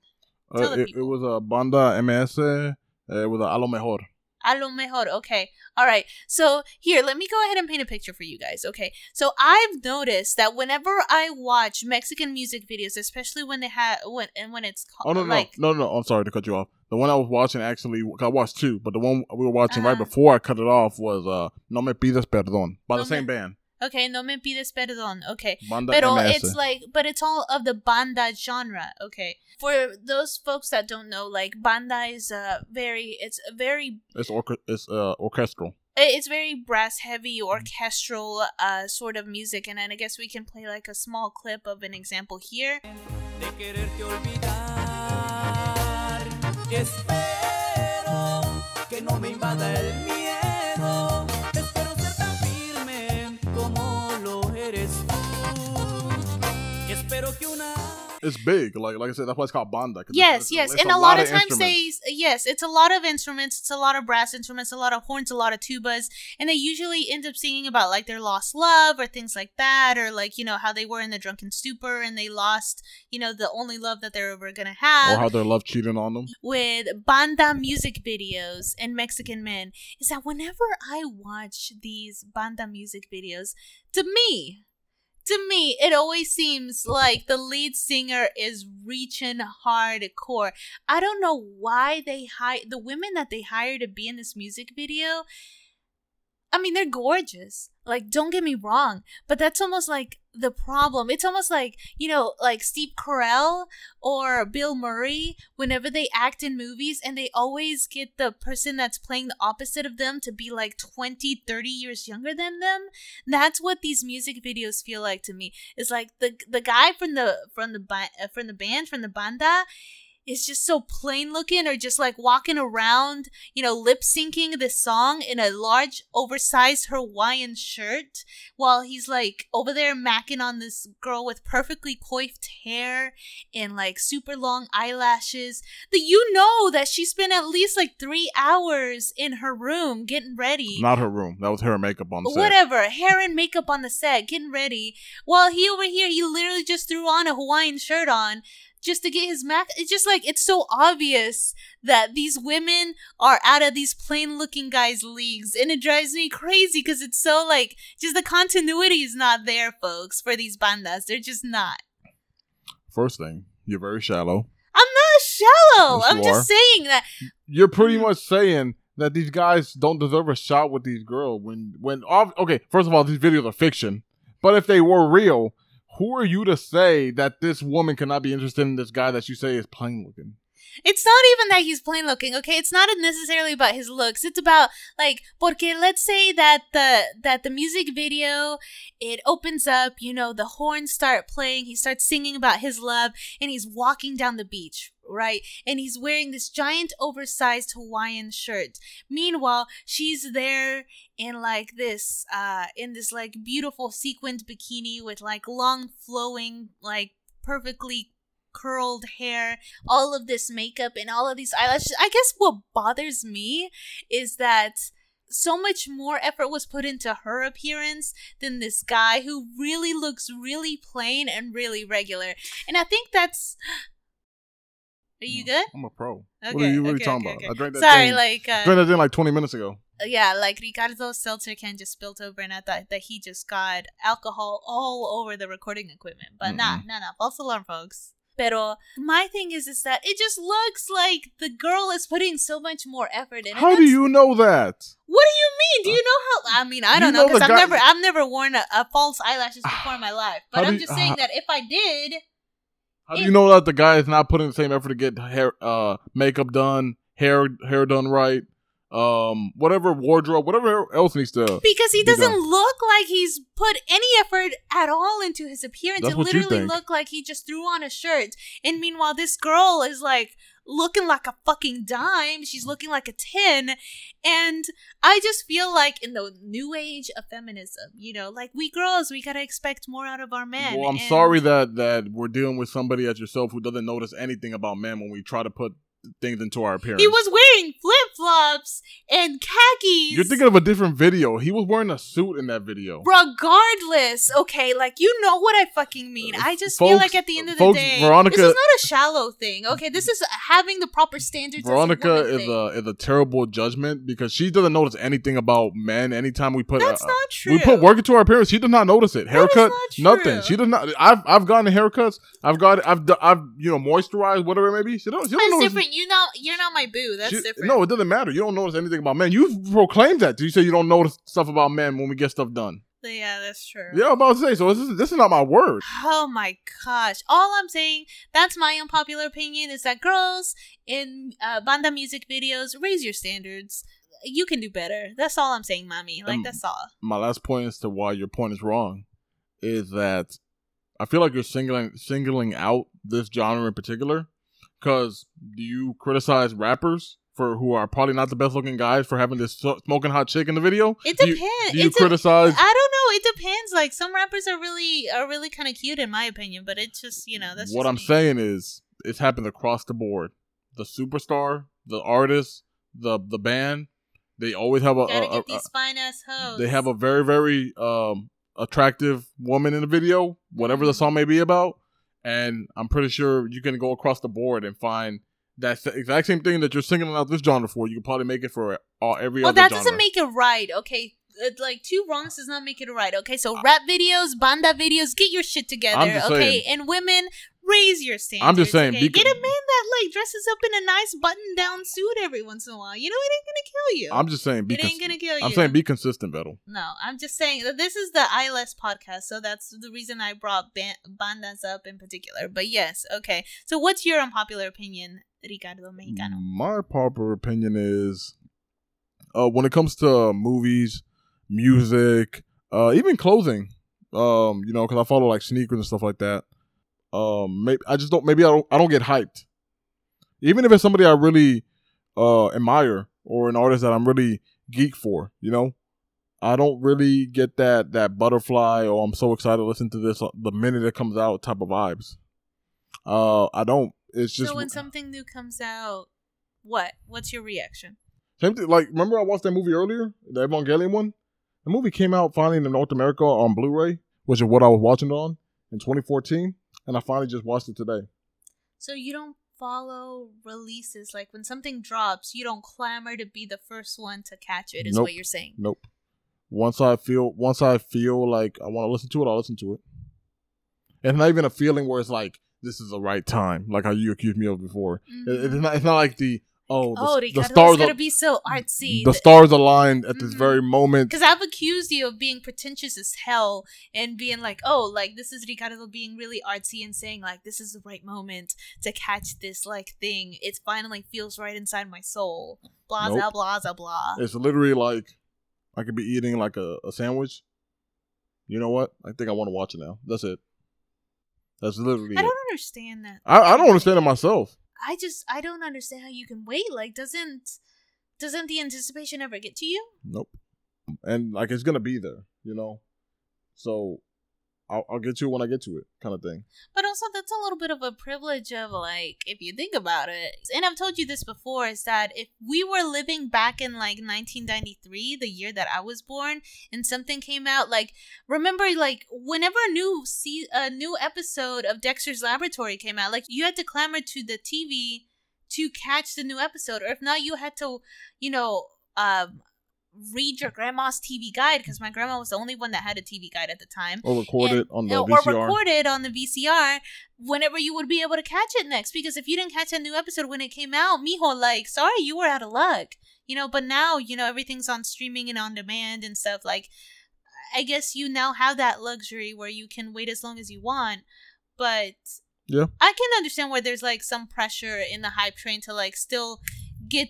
uh, it, it was a banda MS. Uh, it was a a lo mejor. A lo mejor. Okay. All right. So here, let me go ahead and paint a picture for you guys. Okay. So I've noticed that whenever I watch Mexican music videos, especially when they have when and when it's Oh called no, no, like no, no, no! I'm sorry to cut you off. The one I was watching actually, I watched two, but the one we were watching right Uh-huh. before I cut it off was uh, "No Me Pidas Perdón" by No the same band, okay, no me pides perdón. Okay. Banda Pero MS. it's like, but it's all of the banda genre. Okay, for those folks that don't know, like banda is uh very, it's a very it's orche- it's uh, orchestral. it's very brass heavy orchestral uh sort of music and then i guess we can play like a small clip of an example here de quererte olvidar. Espero que no me invada el miedo. It's big, like like I said, that's why it's called banda. yes it's, yes it's and a lot, of of times they yes it's a lot of instruments it's a lot of brass instruments a lot of horns a lot of tubas and they usually end up singing about like their lost love or things like that or like you know how they were in the drunken stupor and they lost you know the only love that they're ever gonna have or how their love cheating on them. with banda music videos and Mexican men is that whenever I watch these banda music videos, to me, to me, it always seems like the lead singer is reaching hardcore. I don't know why they hire the women that they hire to be in this music video. I mean, they're gorgeous. Like, don't get me wrong, but that's almost like the problem. It's almost like, you know, like Steve Carell or Bill Murray, whenever they act in movies and they always get the person that's playing the opposite of them to be like 20, 30 years younger than them. That's what these music videos feel like to me. It's like the the guy from the from the from the band from the banda is just so plain looking or just like walking around, you know, lip syncing this song in a large oversized Hawaiian shirt while he's like over there macking on this girl with perfectly coiffed hair and like super long eyelashes that you know that she spent at least like three hours in her room getting ready. Not her room. That was hair and makeup on the set. Whatever, hair and makeup on the set, getting ready. While he over here, he literally just threw on a Hawaiian shirt on just to get his mac. It's just like it's so obvious that these women are out of these plain looking guys' leagues, and it drives me crazy because it's so like just the continuity is not there, folks, for these bandas. They're just not. First thing, you're very shallow. I'm not shallow. Yes, I'm just saying that You're pretty Mhm. much saying that these guys don't deserve a shot with these girls when when okay, first of all, these videos are fiction. But if they were real, who are you to say that this woman cannot be interested in this guy that you say is plain looking? It's not even that he's plain looking, okay? It's not necessarily about his looks. It's about like porque let's say that the that the music video it opens up, you know, the horns start playing, he starts singing about his love and he's walking down the beach, right? And he's wearing this giant oversized Hawaiian shirt. Meanwhile, she's there in like this uh in this like beautiful sequined bikini with like long flowing like perfectly curled hair, all of this makeup and all of these eyelashes. I guess what bothers me is that so much more effort was put into her appearance than this guy who really looks really plain and really regular. And I think that's Are you good? I'm a pro. Okay. what are you, what are okay, talking okay, about? I drank that Sorry, thing, like uh, drank that thing like 20 minutes ago. yeah, like Ricardo seltzer can just spilled over, and I thought that he just got alcohol all over the recording equipment. But nah, Mm-mm. nah, nah. False alarm, folks. Pero my thing is is that it just looks like the girl is putting so much more effort in. How do you know that? What do you mean? Do you know how? I mean, I don't know know because I've guy- never, I've never worn a, a false eyelashes before in my life. But How I'm do you- just saying uh, that if I did, How do you know that the guy is not putting the same effort to get hair, uh, makeup done, hair, hair done right, um, whatever wardrobe, whatever else needs to. because he doesn't done. look like he's put any effort at all into his appearance. That's it what you literally think. looked like he just threw on a shirt. And meanwhile, this girl is like looking like a fucking dime. She's looking like a tin. And I just feel like in the new age of feminism, you know, like we girls, we gotta expect more out of our men. Well, I'm And- sorry that that we're dealing with somebody as yourself who doesn't notice anything about men when we try to put things into our appearance. He was wearing flip flops and khakis. You're thinking of a different video. He was wearing a suit in that video. Regardless, okay, like you know what I fucking mean. I just feel like at the end of folks, the day, Veronica- this is not a shallow thing. Okay, this is having the proper standards. Veronica is thing. a is a terrible judgment because she doesn't notice anything about men. Anytime we put That's uh, not true. we put work into our appearance, she does not notice it. Haircut, not nothing. She does not. I've I've gotten haircuts. I've got I've I've you know moisturized whatever it may be. She don't. She don't notice. You know, you're not my boo. That's she- different. No, it doesn't matter. You don't notice anything about men. You've proclaimed that. Do you say you don't notice stuff about men when we get stuff done. yeah, that's true. Yeah, I'm about to say. So this is this is not my word. Oh my gosh. All I'm saying, that's my unpopular opinion, is that girls in uh, banda music videos, raise your standards. You can do better. That's all I'm saying, mommy. Like, Um, that's all. my last point as to why your point is wrong is that I feel like you're singling singling out this genre in particular because do you criticize rappers for who are probably not the best looking guys for having this smoking hot chick in the video? It Do you- depends. Do you criticize? I don't know. It depends. Like some rappers are really are really kind of cute in my opinion, but it's just you know that's what I'm me. saying is it's happened across the board. The superstar, the artist, the the band, they always have a, a- a- these fine ass hoes. they have a very very um attractive woman in the video whatever the Mhm. song may be about and i'm pretty sure you can go across the board and find that exact same thing that you're singing out this genre for you can probably make it for all every Well, other that genre. doesn't make it right. Okay. It, like two wrongs does not make it right. Okay, so rap videos, banda videos, get your shit together. Okay, saying. and women, raise your standards. I'm just saying, Okay? because- get a man that like dresses up in a nice button-down suit every once in a while. You know, it ain't gonna kill you. i'm just saying be it ain't cons- gonna kill you. i'm saying be consistent Vettel. No, I'm just saying that this is the ILS podcast, so that's the reason I brought ban- bandas up in particular. But yes, okay. So what's your unpopular opinion, Ricardo Mexicano? my popular opinion is uh when it comes to movies music uh even clothing um you know because i follow like sneakers and stuff like that um maybe i just don't maybe i don't i don't get hyped even if it's somebody i really uh admire or an artist that i'm really geek for you know i don't really get that that butterfly or i'm so excited to listen to this uh, the minute it comes out type of vibes uh i don't it's just so when something new comes out, what? What's your reaction? Same thing. Like, remember I watched that movie earlier, the Evangelion one. The movie came out finally in North America on Blu-ray, which is what I was watching it on in 2014, and I finally just watched it today. So you don't follow releases like when something drops, you don't clamor to be the first one to catch it. Is Nope. what you're saying? Nope. Once I feel, once I feel like I want to listen to it, I'll listen to it. It's not even a feeling where it's like this is the right time, like how you accused me of before. It- it's mm-hmm. not. It's not like the oh, the, oh, the stars. gonna be so artsy. the stars aligned at this Mhm. very moment. Because I've accused you of being pretentious as hell and being like, oh, like this is Ricardo being really artsy and saying like this is the right moment to catch this like thing. It finally feels right inside my soul. Blah Nope. blah blah blah blah. It's literally like I could be eating like a, a sandwich. You know what? I think I want to watch it now. That's it. That's literally I don't understand that. I, I don't understand it myself. I just I don't understand how you can wait. Like doesn't doesn't the anticipation ever get to you? Nope. And like it's gonna be there, you know. So I'll, I'll get to it when I get to it, kind of thing. But also, that's a little bit of a privilege of like, if you think about it. And I've told you this before is that if we were living back in like 1993, the year that I was born, and something came out, like, remember, like, whenever a new se- a new episode of Dexter's Laboratory came out, like, you had to clamor to the TV to catch the new episode, or if not, you had to, you know, um, read your grandma's TV guide because my grandma was the only one that had a TV guide at the time. Or record And- it on the or VCR. record it on the VCR whenever you would be able to catch it next. Because if you didn't catch a new episode when it came out, mijo, like, sorry, you were out of luck. You know, but now, you know, everything's on streaming and on demand and stuff. Like, I guess you now have that luxury where you can wait as long as you want. But Yeah. I can understand where there's like some pressure in the hype train to like still get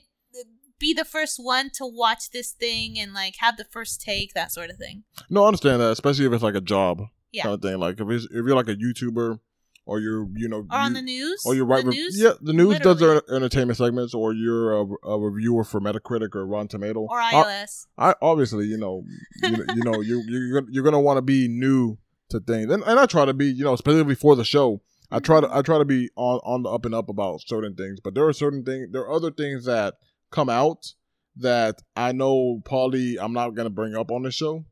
be the first one to watch this thing and like have the first take, that sort of thing. No, I understand that, especially if it's like a job Yeah. kind of thing. Like if it's if you're like a YouTuber or you're you know Or on you- the news. or you're right. The re- news? yeah, the news does their entertainment segments, or you're a, a reviewer for Metacritic or Rotten Tomato. Or I- ILS. I obviously, you know, you, know- you know, you you're gonna- you're gonna want to be new to things, and and I try to be, you know, specifically for the show. I try to mm-hmm. I try to be on on the up and up about certain things, but there are certain things, there are other things that come out that I know probably I'm not gonna bring up on the show,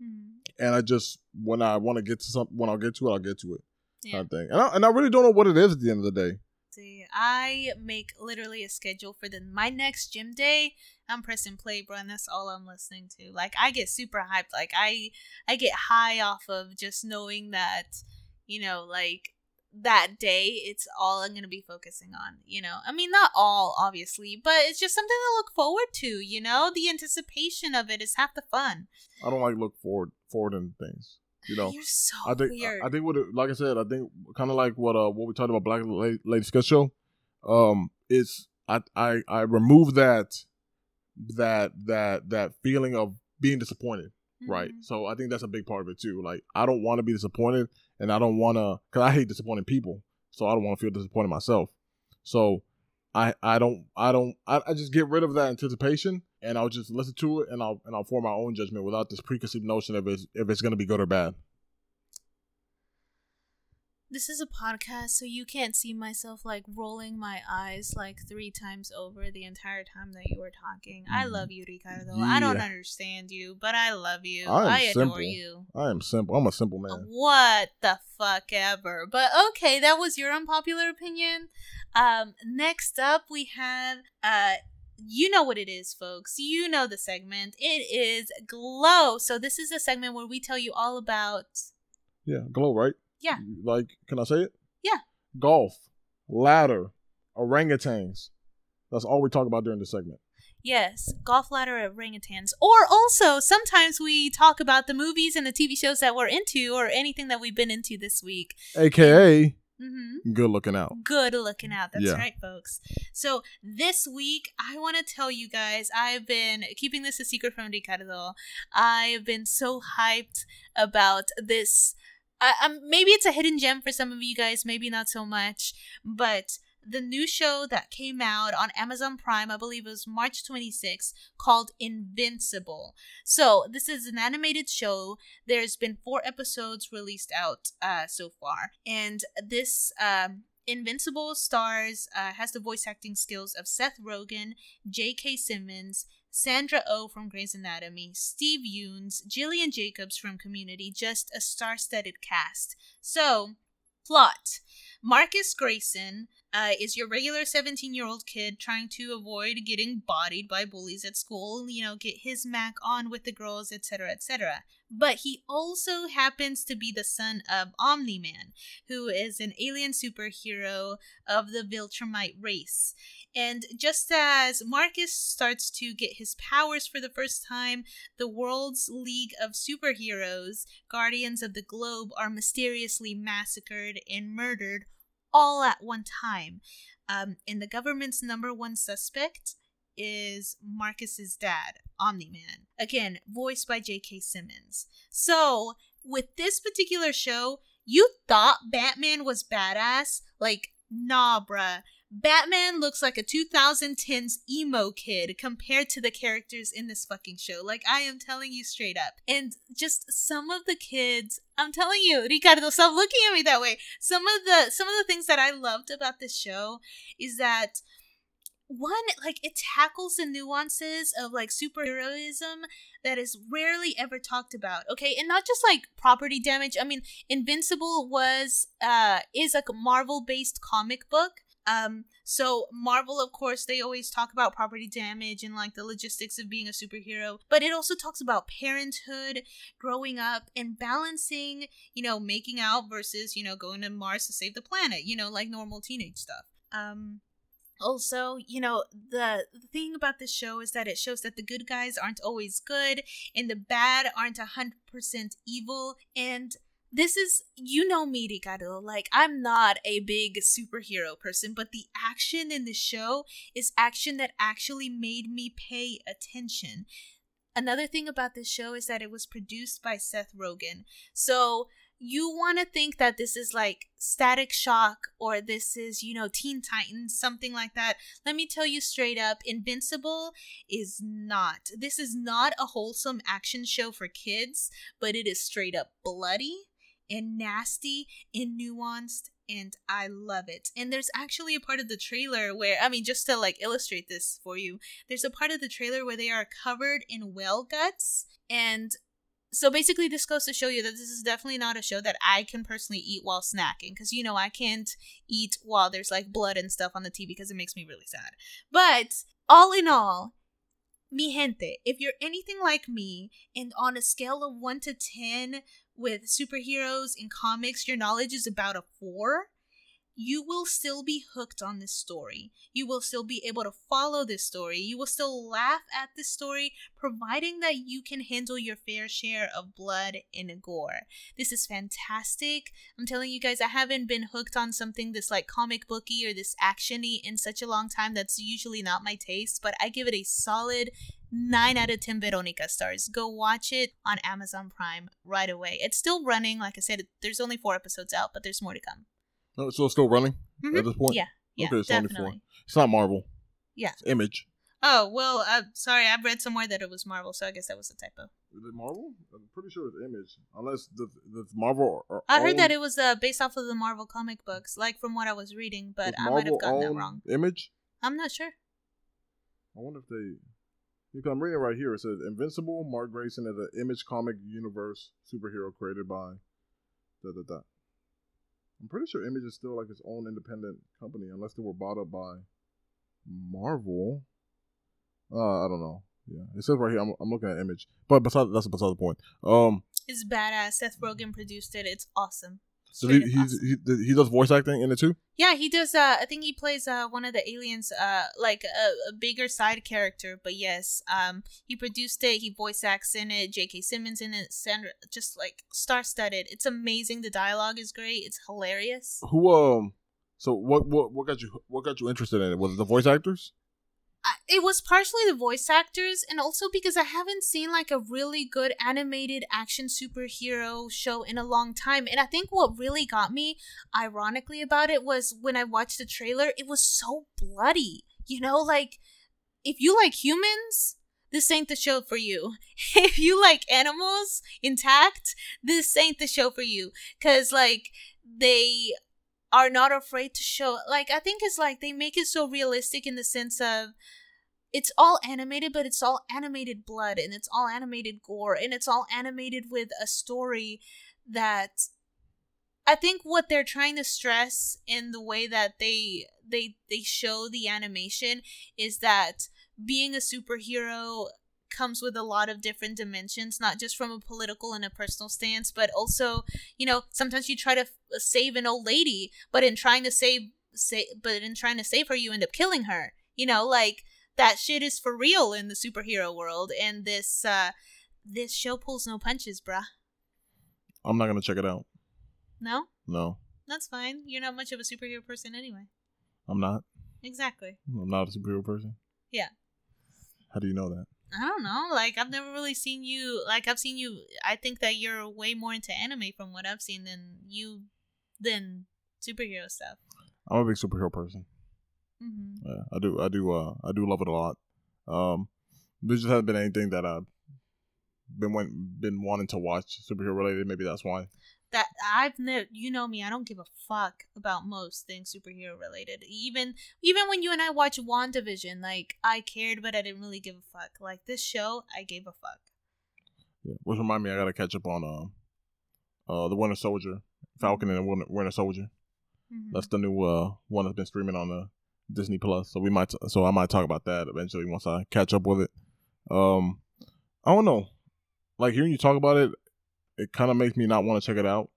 Mhm. and I just when I want to get to something, when I'll get to it, I'll get to it, Yeah. kind of thing. And I, and I really don't know what it is at the end of the day. See, I make literally a schedule for the my next gym day. I'm pressing play, bro, and that's all I'm listening to. Like I get super hyped. Like I I get high off of just knowing that, you know, like that day it's all I'm gonna be focusing on. You know, I mean not all obviously, but it's just something to look forward to. You know, the anticipation of it is half the fun. I don't like look forward forward in things. You know, You're so I think weird. I think what like I said, I think kind of like what uh what we talked about Black Lady, Lady Sketch Show. Um, it's I I I remove that that that that feeling of being disappointed, right? Mhm. So I think that's a big part of it too. Like I don't want to be disappointed, and I don't want to because I hate disappointing people, so I don't want to feel disappointed myself. So I I don't I don't I, I just get rid of that anticipation and I'll just listen to it and I'll and I'll form my own judgment without this preconceived notion of it's if it's gonna be good or bad. This is a podcast, so you can't see myself like rolling my eyes like three times over the entire time that you were talking. I love you, Ricardo. I don't understand you, but I love you. I am I adore simple. you. I am simple. I'm a simple man. What the fuck ever. But okay, that was your unpopular opinion. Um, next up we have uh you know what it is, folks. You know the segment. It is Glow. So this is a segment where we tell you all about Yeah, glow, right? Yeah. Like, can I say it? Yeah. Golf, ladder, orangutans. That's all we talk about during the segment. Yes, golf ladder orangutans. Or also, sometimes we talk about the movies and the TV shows that we're into or anything that we've been into this week. AKA, hmm good looking out. Good looking out. That's Yeah. right, folks. So, this week, I want to tell you guys, I've been keeping this a secret from Ricardo. I've been so hyped about this. Um, maybe it's a hidden gem for some of you guys, maybe not so much, but the new show that came out on Amazon Prime, I believe it was March 26th, called Invincible. So, this is an animated show. There's been four episodes released out uh, so far. And this um, Invincible stars, uh, has the voice acting skills of Seth Rogen, J.K. Simmons, Sandra O oh from Grey's Anatomy, Steve Yoons, Gillian Jacobs from Community, just a star studded cast. So, plot Marcus Grayson uh, is your regular 17 year old kid trying to avoid getting bodied by bullies at school, you know, get his Mac on with the girls, etc., etc. But he also happens to be the son of Omni Man, who is an alien superhero of the Viltrumite race. And just as Marcus starts to get his powers for the first time, the world's League of Superheroes, Guardians of the Globe, are mysteriously massacred and murdered all at one time. Um, and the government's number one suspect is Marcus's dad, Omni Man. Again, voiced by J.K. Simmons. So, with this particular show, you thought Batman was badass? Like, nah, bruh. Batman looks like a 2010s emo kid compared to the characters in this fucking show. Like, I am telling you straight up. And just some of the kids, I'm telling you, Ricardo, stop looking at me that way. Some of the some of the things that I loved about this show is that one like it tackles the nuances of like superheroism that is rarely ever talked about okay and not just like property damage i mean invincible was uh is like a marvel based comic book Um, so Marvel, of course, they always talk about property damage and like the logistics of being a superhero, but it also talks about parenthood, growing up, and balancing, you know, making out versus, you know, going to Mars to save the planet, you know, like normal teenage stuff. Um, also, you know, the, thing about this show is that it shows that the good guys aren't always good and the bad aren't 100% evil. And this is, you know me, Ricardo. Like, I'm not a big superhero person, but the action in the show is action that actually made me pay attention. Another thing about this show is that it was produced by Seth Rogen. So, you want to think that this is like Static Shock or this is, you know, Teen Titans, something like that. Let me tell you straight up Invincible is not. This is not a wholesome action show for kids, but it is straight up bloody and nasty and nuanced and I love it. And there's actually a part of the trailer where I mean just to like illustrate this for you, there's a part of the trailer where they are covered in whale guts and so basically this goes to show you that this is definitely not a show that I can personally eat while snacking because you know I can't eat while there's like blood and stuff on the TV because it makes me really sad. But all in all, mi gente, if you're anything like me and on a scale of 1 to 10 with superheroes in comics, your knowledge is about a 4, you will still be hooked on this story. You will still be able to follow this story. You will still laugh at this story, providing that you can handle your fair share of blood and gore. This is fantastic. I'm telling you guys, I haven't been hooked on something this like comic booky or this actiony in such a long time. That's usually not my taste, but I give it a solid 9 out of 10 Veronica stars. Go watch it on Amazon Prime right away. It's still running. Like I said, there's only four episodes out, but there's more to come. Oh, so it's still running Mhm. at this point? Yeah, yeah, okay, it's only definitely. four. It's not Marvel. Yeah. It's Image. Oh, well, uh, sorry, I've read somewhere that it was Marvel, so I guess that was a typo. Is it Marvel? I'm pretty sure it's Image. Unless the, the Marvel. Are, I heard that it was uh, based off of the Marvel comic books, like from what I was reading, but I might have gotten that wrong. Image. I'm not sure. I wonder if they. Because I'm reading right here. It says Invincible. Mark Grayson is an Image comic universe superhero created by. Da da da. I'm pretty sure Image is still like its own independent company, unless they were bought up by Marvel. Uh, I don't know. Yeah, it says right here. I'm, I'm looking at Image, but beside that's beside the point. Um, It's badass. Seth Rogen produced it. It's awesome. So he up he's, awesome. he he does voice acting in it too. Yeah, he does. Uh, I think he plays uh one of the aliens, uh, like a, a bigger side character. But yes, um, he produced it. He voice acts in it. J.K. Simmons in it. Sandra, just like star studded. It's amazing. The dialogue is great. It's hilarious. Who um, so what what what got you what got you interested in it? Was it the voice actors? It was partially the voice actors and also because I haven't seen like a really good animated action superhero show in a long time. And I think what really got me ironically about it was when I watched the trailer, it was so bloody. You know, like if you like humans, this ain't the show for you. if you like animals intact, this ain't the show for you. Cause like they are not afraid to show like I think it's like they make it so realistic in the sense of it's all animated but it's all animated blood and it's all animated gore and it's all animated with a story that I think what they're trying to stress in the way that they they they show the animation is that being a superhero comes with a lot of different dimensions not just from a political and a personal stance but also you know sometimes you try to f- save an old lady but in trying to save say but in trying to save her you end up killing her you know like that shit is for real in the superhero world and this uh this show pulls no punches bruh I'm not gonna check it out. no No, that's fine you're not much of a superhero person anyway I'm not. exactly I'm not a superhero person. Yeah. How do you know that? I don't know. Like I've never really seen you. Like I've seen you. I think that you're way more into anime from what I've seen than you than superhero stuff. I'm a big superhero person. hmm Yeah, I do. I do. Uh, I do love it a lot. Um, there just hasn't been anything that I've been went, been wanting to watch superhero related. Maybe that's why. That I've never. You know me. I don't give a fuck about most things superhero related. Even even when you and I watch Wandavision, like I cared, but I didn't really give a fuck. Like this show, I gave a fuck. Yeah. Which remind me, I gotta catch up on um, uh, the Winter Soldier, Falcon and the Winter, Soldier. Mhm. That's the new uh one that's been streaming on the Disney Plus. So we might so I might talk about that eventually once I catch up with it. Um I don't know. Like hearing you talk about it, it kind of makes me not want to check it out.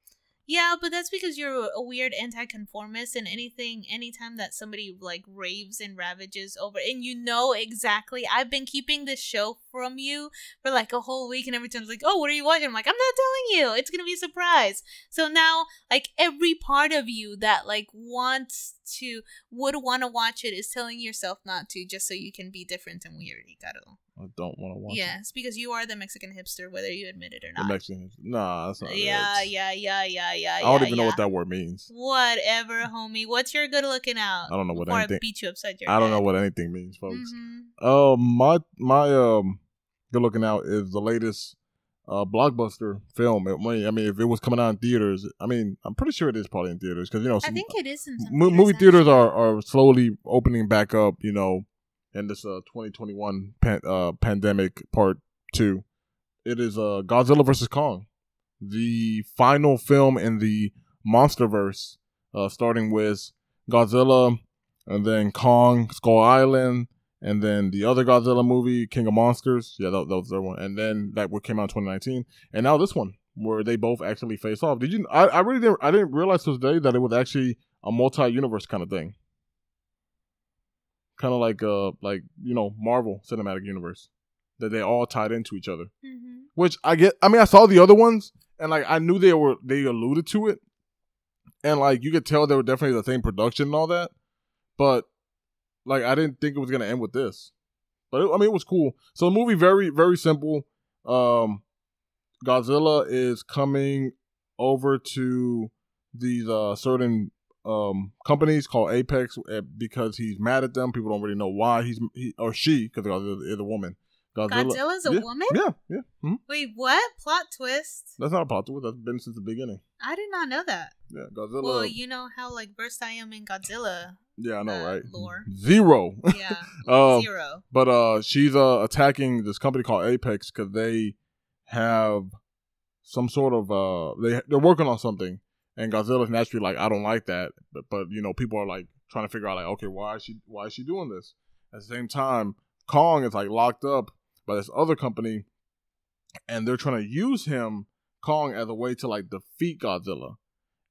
Yeah, but that's because you're a weird anti-conformist, and anything, anytime that somebody like raves and ravages over, and you know exactly. I've been keeping this show from you for like a whole week, and every time it's like, "Oh, what are you watching?" I'm like, "I'm not telling you. It's gonna be a surprise." So now, like every part of you that like wants to would want to watch it is telling yourself not to, just so you can be different and weird. You gotta. I don't want to watch Yeah, it's because you are the Mexican hipster, whether you admit it or it. The not. Mexican. Nah, that's not it. yeah, It's- yeah, yeah, yeah, yeah. I don't yeah, even know what that word means. Whatever, homie. What's your good looking out? I don't know what anything- I beat you upside your I don't know what anything means, folks. Mhm. Uh, my my um, good looking out is the latest uh blockbuster film. It, I mean, if it was coming out in theaters, I mean, I'm pretty sure it is probably in theaters because you know I think it is in some mo- movie theaters are, are slowly opening back up. You know, in this uh 2021 pan, uh pandemic part two, it is uh Godzilla versus Kong, the final film in the MonsterVerse, uh, starting with Godzilla and then Kong Skull Island. And then the other Godzilla movie, King of Monsters, yeah, that, that was the one. And then that one came out in 2019, and now this one, where they both actually face off. Did you? I, I really didn't. I didn't realize today that it was actually a multi-universe kind of thing. Kind of like uh like you know Marvel Cinematic Universe that they all tied into each other. Mhm. Which I get. I mean, I saw the other ones and like I knew they were they alluded to it, and like you could tell they were definitely the same production and all that, but like I didn't think it was gonna end with this. But it, I mean, it was cool. So the movie very very simple. Um, Godzilla is coming over to these uh certain um companies called Apex uh, because he's mad at them. People don't really know why he's he or she because Godzilla is a woman. Godzilla. Godzilla's a yeah, woman? Yeah, yeah. mhm. Wait, what? Plot twist? That's not a plot twist. That's been since the beginning. I did not know that. Yeah, Godzilla. Well, you know how like versed I am in Godzilla. Yeah, I know, uh, right? lore. Zero. Yeah, Um, zero. But uh, she's uh attacking this company called Apex because they have some sort of uh they they're working on something, and Godzilla's naturally like I don't like that, but but you know people are like trying to figure out like okay why is she why is she doing this? At the same time, Kong is like locked up by this other company, and they're trying to use him Kong as a way to like defeat Godzilla,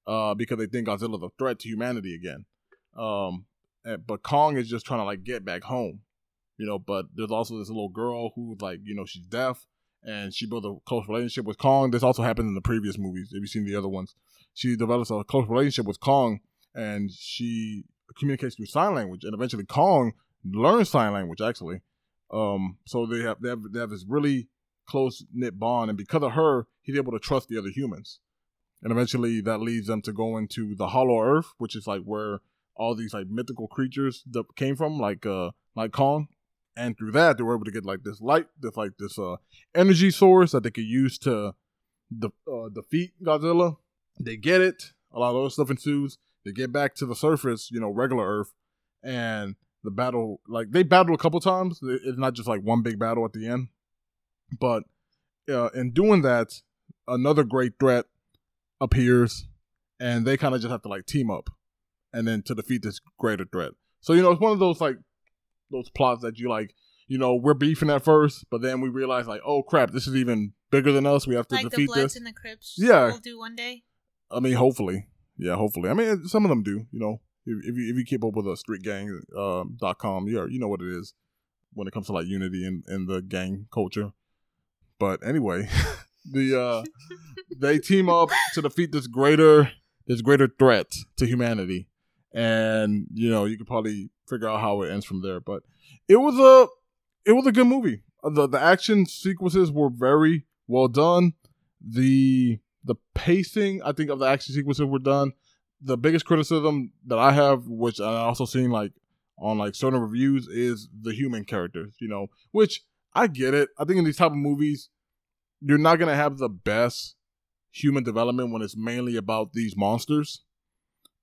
uh because they think Godzilla's a threat to humanity again. Um, but Kong is just trying to like get back home you know. But there's also this little girl who like, you know, she's deaf and she built a close relationship with Kong. This also happened in the previous movies. If you've seen the other ones, she develops a close relationship with Kong and she communicates through sign language. And eventually, Kong learns sign language actually. Um, so they have they have they have this really close knit bond, and because of her, he's able to trust the other humans. And eventually, that leads them to go into the Hollow Earth, which is like where all these like mythical creatures that came from, like uh like Kong, and through that they were able to get like this light, this like this uh energy source that they could use to de- uh, defeat Godzilla. They get it. A lot of other stuff ensues. They get back to the surface, you know, regular Earth, and the battle like they battle a couple times. It's not just like one big battle at the end, but uh, in doing that, another great threat appears, and they kind of just have to like team up, and then to defeat this greater threat. So you know, it's one of those like those plots that you like. You know, we're beefing at first, but then we realize like, oh crap, this is even bigger than us. We have to Like the defeat Bloods this. and the Crips. Yeah. we'll do one day. I mean, hopefully, yeah, hopefully. I mean, some of them do. You know, if, if you if you keep up with a streetgang um, dot com, you you know what it is when it comes to like unity and in, the gang culture. But anyway, the uh they team up to defeat this greater this greater threat to humanity, and you know you could probably figure out how it ends from there. But it was a it was a good movie. The The action sequences were very well done. The the pacing, I think, of the action sequences were done. The biggest criticism that I have, which I also seen like on like certain reviews, is the human characters. You know, which I get it. I think in these type of movies, you're not gonna have the best human development when it's mainly about these monsters.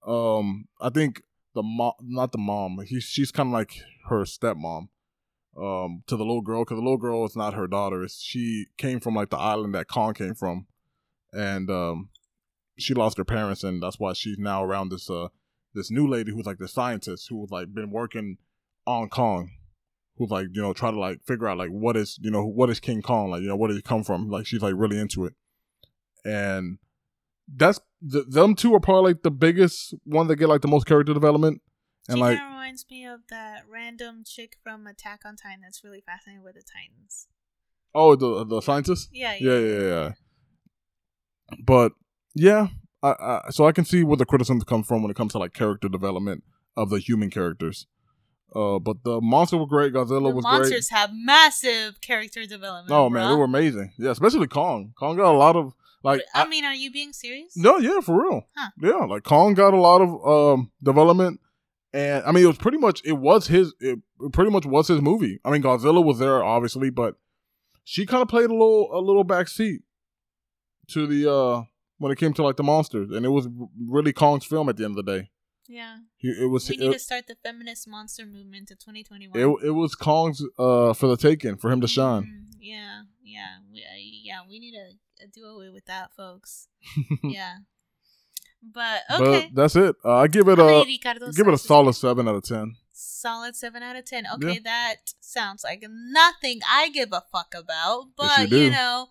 Um, I think the mom, not the mom. He, she's kind of like her stepmom. Um, to the little girl, because the little girl is not her daughter. It's, she came from like the island that Kong came from, and um, she lost her parents, and that's why she's now around this uh this new lady who's like the scientist who like been working on Kong, who's like you know try to like figure out like what is you know what is King Kong like you know where did he come from like she's like really into it, and that's th- them two are probably like the biggest one that get like the most character development, and she like reminds me of that random chick from Attack on Titan that's really fascinated with the Titans. oh the the scientist Yeah, yeah yeah yeah, yeah. but yeah I, I so I can see where the criticism comes from when it comes to like character development of the human characters. Uh, but the monster were great. Godzilla The was monsters have massive character development. Oh man, they were amazing. Yeah, especially Kong. Kong got a lot of like. I, I- mean, are you being serious? no, yeah, for real. Huh. Yeah, like Kong got a lot of um development, and I mean it was pretty much it was his it pretty much was his movie. I mean Godzilla was there obviously, but she kind of played a little a little backseat to the uh when it came to like the monsters, and it was really Kong's film at the end of the day. Yeah. He, it was We it, need to start the feminist monster movement of 2021. it, it was Kong's uh for the taking for him to shine. Mm, yeah, yeah, we, uh, yeah. We need to do away with that, folks. yeah. But okay. But that's it. Uh, I give it a Ricardo give it a solid seven out of ten. solid seven out of ten. Okay, Yeah. that sounds like nothing I give a fuck about. Yes, you But you know,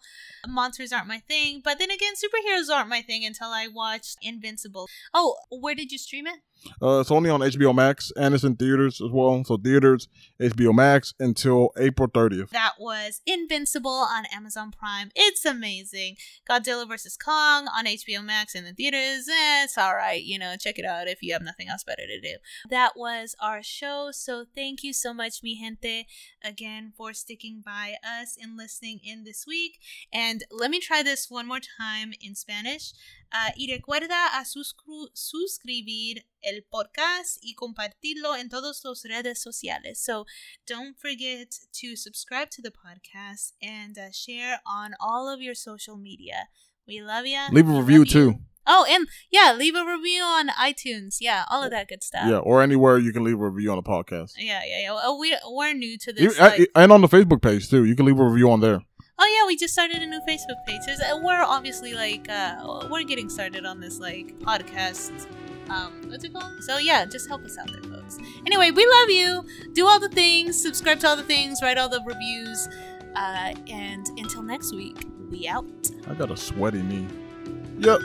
monsters aren't my thing. But then again, superheroes aren't my thing until I watched Invincible. Oh, where did you stream it? Uh, it's only on HBO Max and it's in theaters as well. So theaters, HBO Max until April thirtieth. That was Invincible on Amazon Prime. It's amazing. Godzilla vs. Kong on HBO Max in the theaters. Eh, it's all right. You know, check it out if you have nothing else better to do. That was our show. So thank you so much, mi gente, again for sticking by us and listening in this week. And let me try this one more time in Spanish. Ah, y recuerda a suscribir el podcast y compartirlo en todas las redes sociales. So don't forget to subscribe to the podcast and uh, share on all of your social media. We love ya. Leave a review too. Oh, and yeah, leave a review on iTunes. Yeah, all of that good stuff. Yeah, or anywhere you can leave a review on the podcast. yeah, yeah. yeah. We we're new to this. uh, like- and on the Facebook page too. You can leave a review on there. Oh yeah, we just started a new Facebook page. Uh, we're obviously like uh, we're getting started on this like podcast. Um, what's it called? So yeah, just help us out there, folks. Anyway, we love you. Do all the things, subscribe to all the things, write all the reviews, uh, and until next week, we out. I got a sweaty knee. Yep.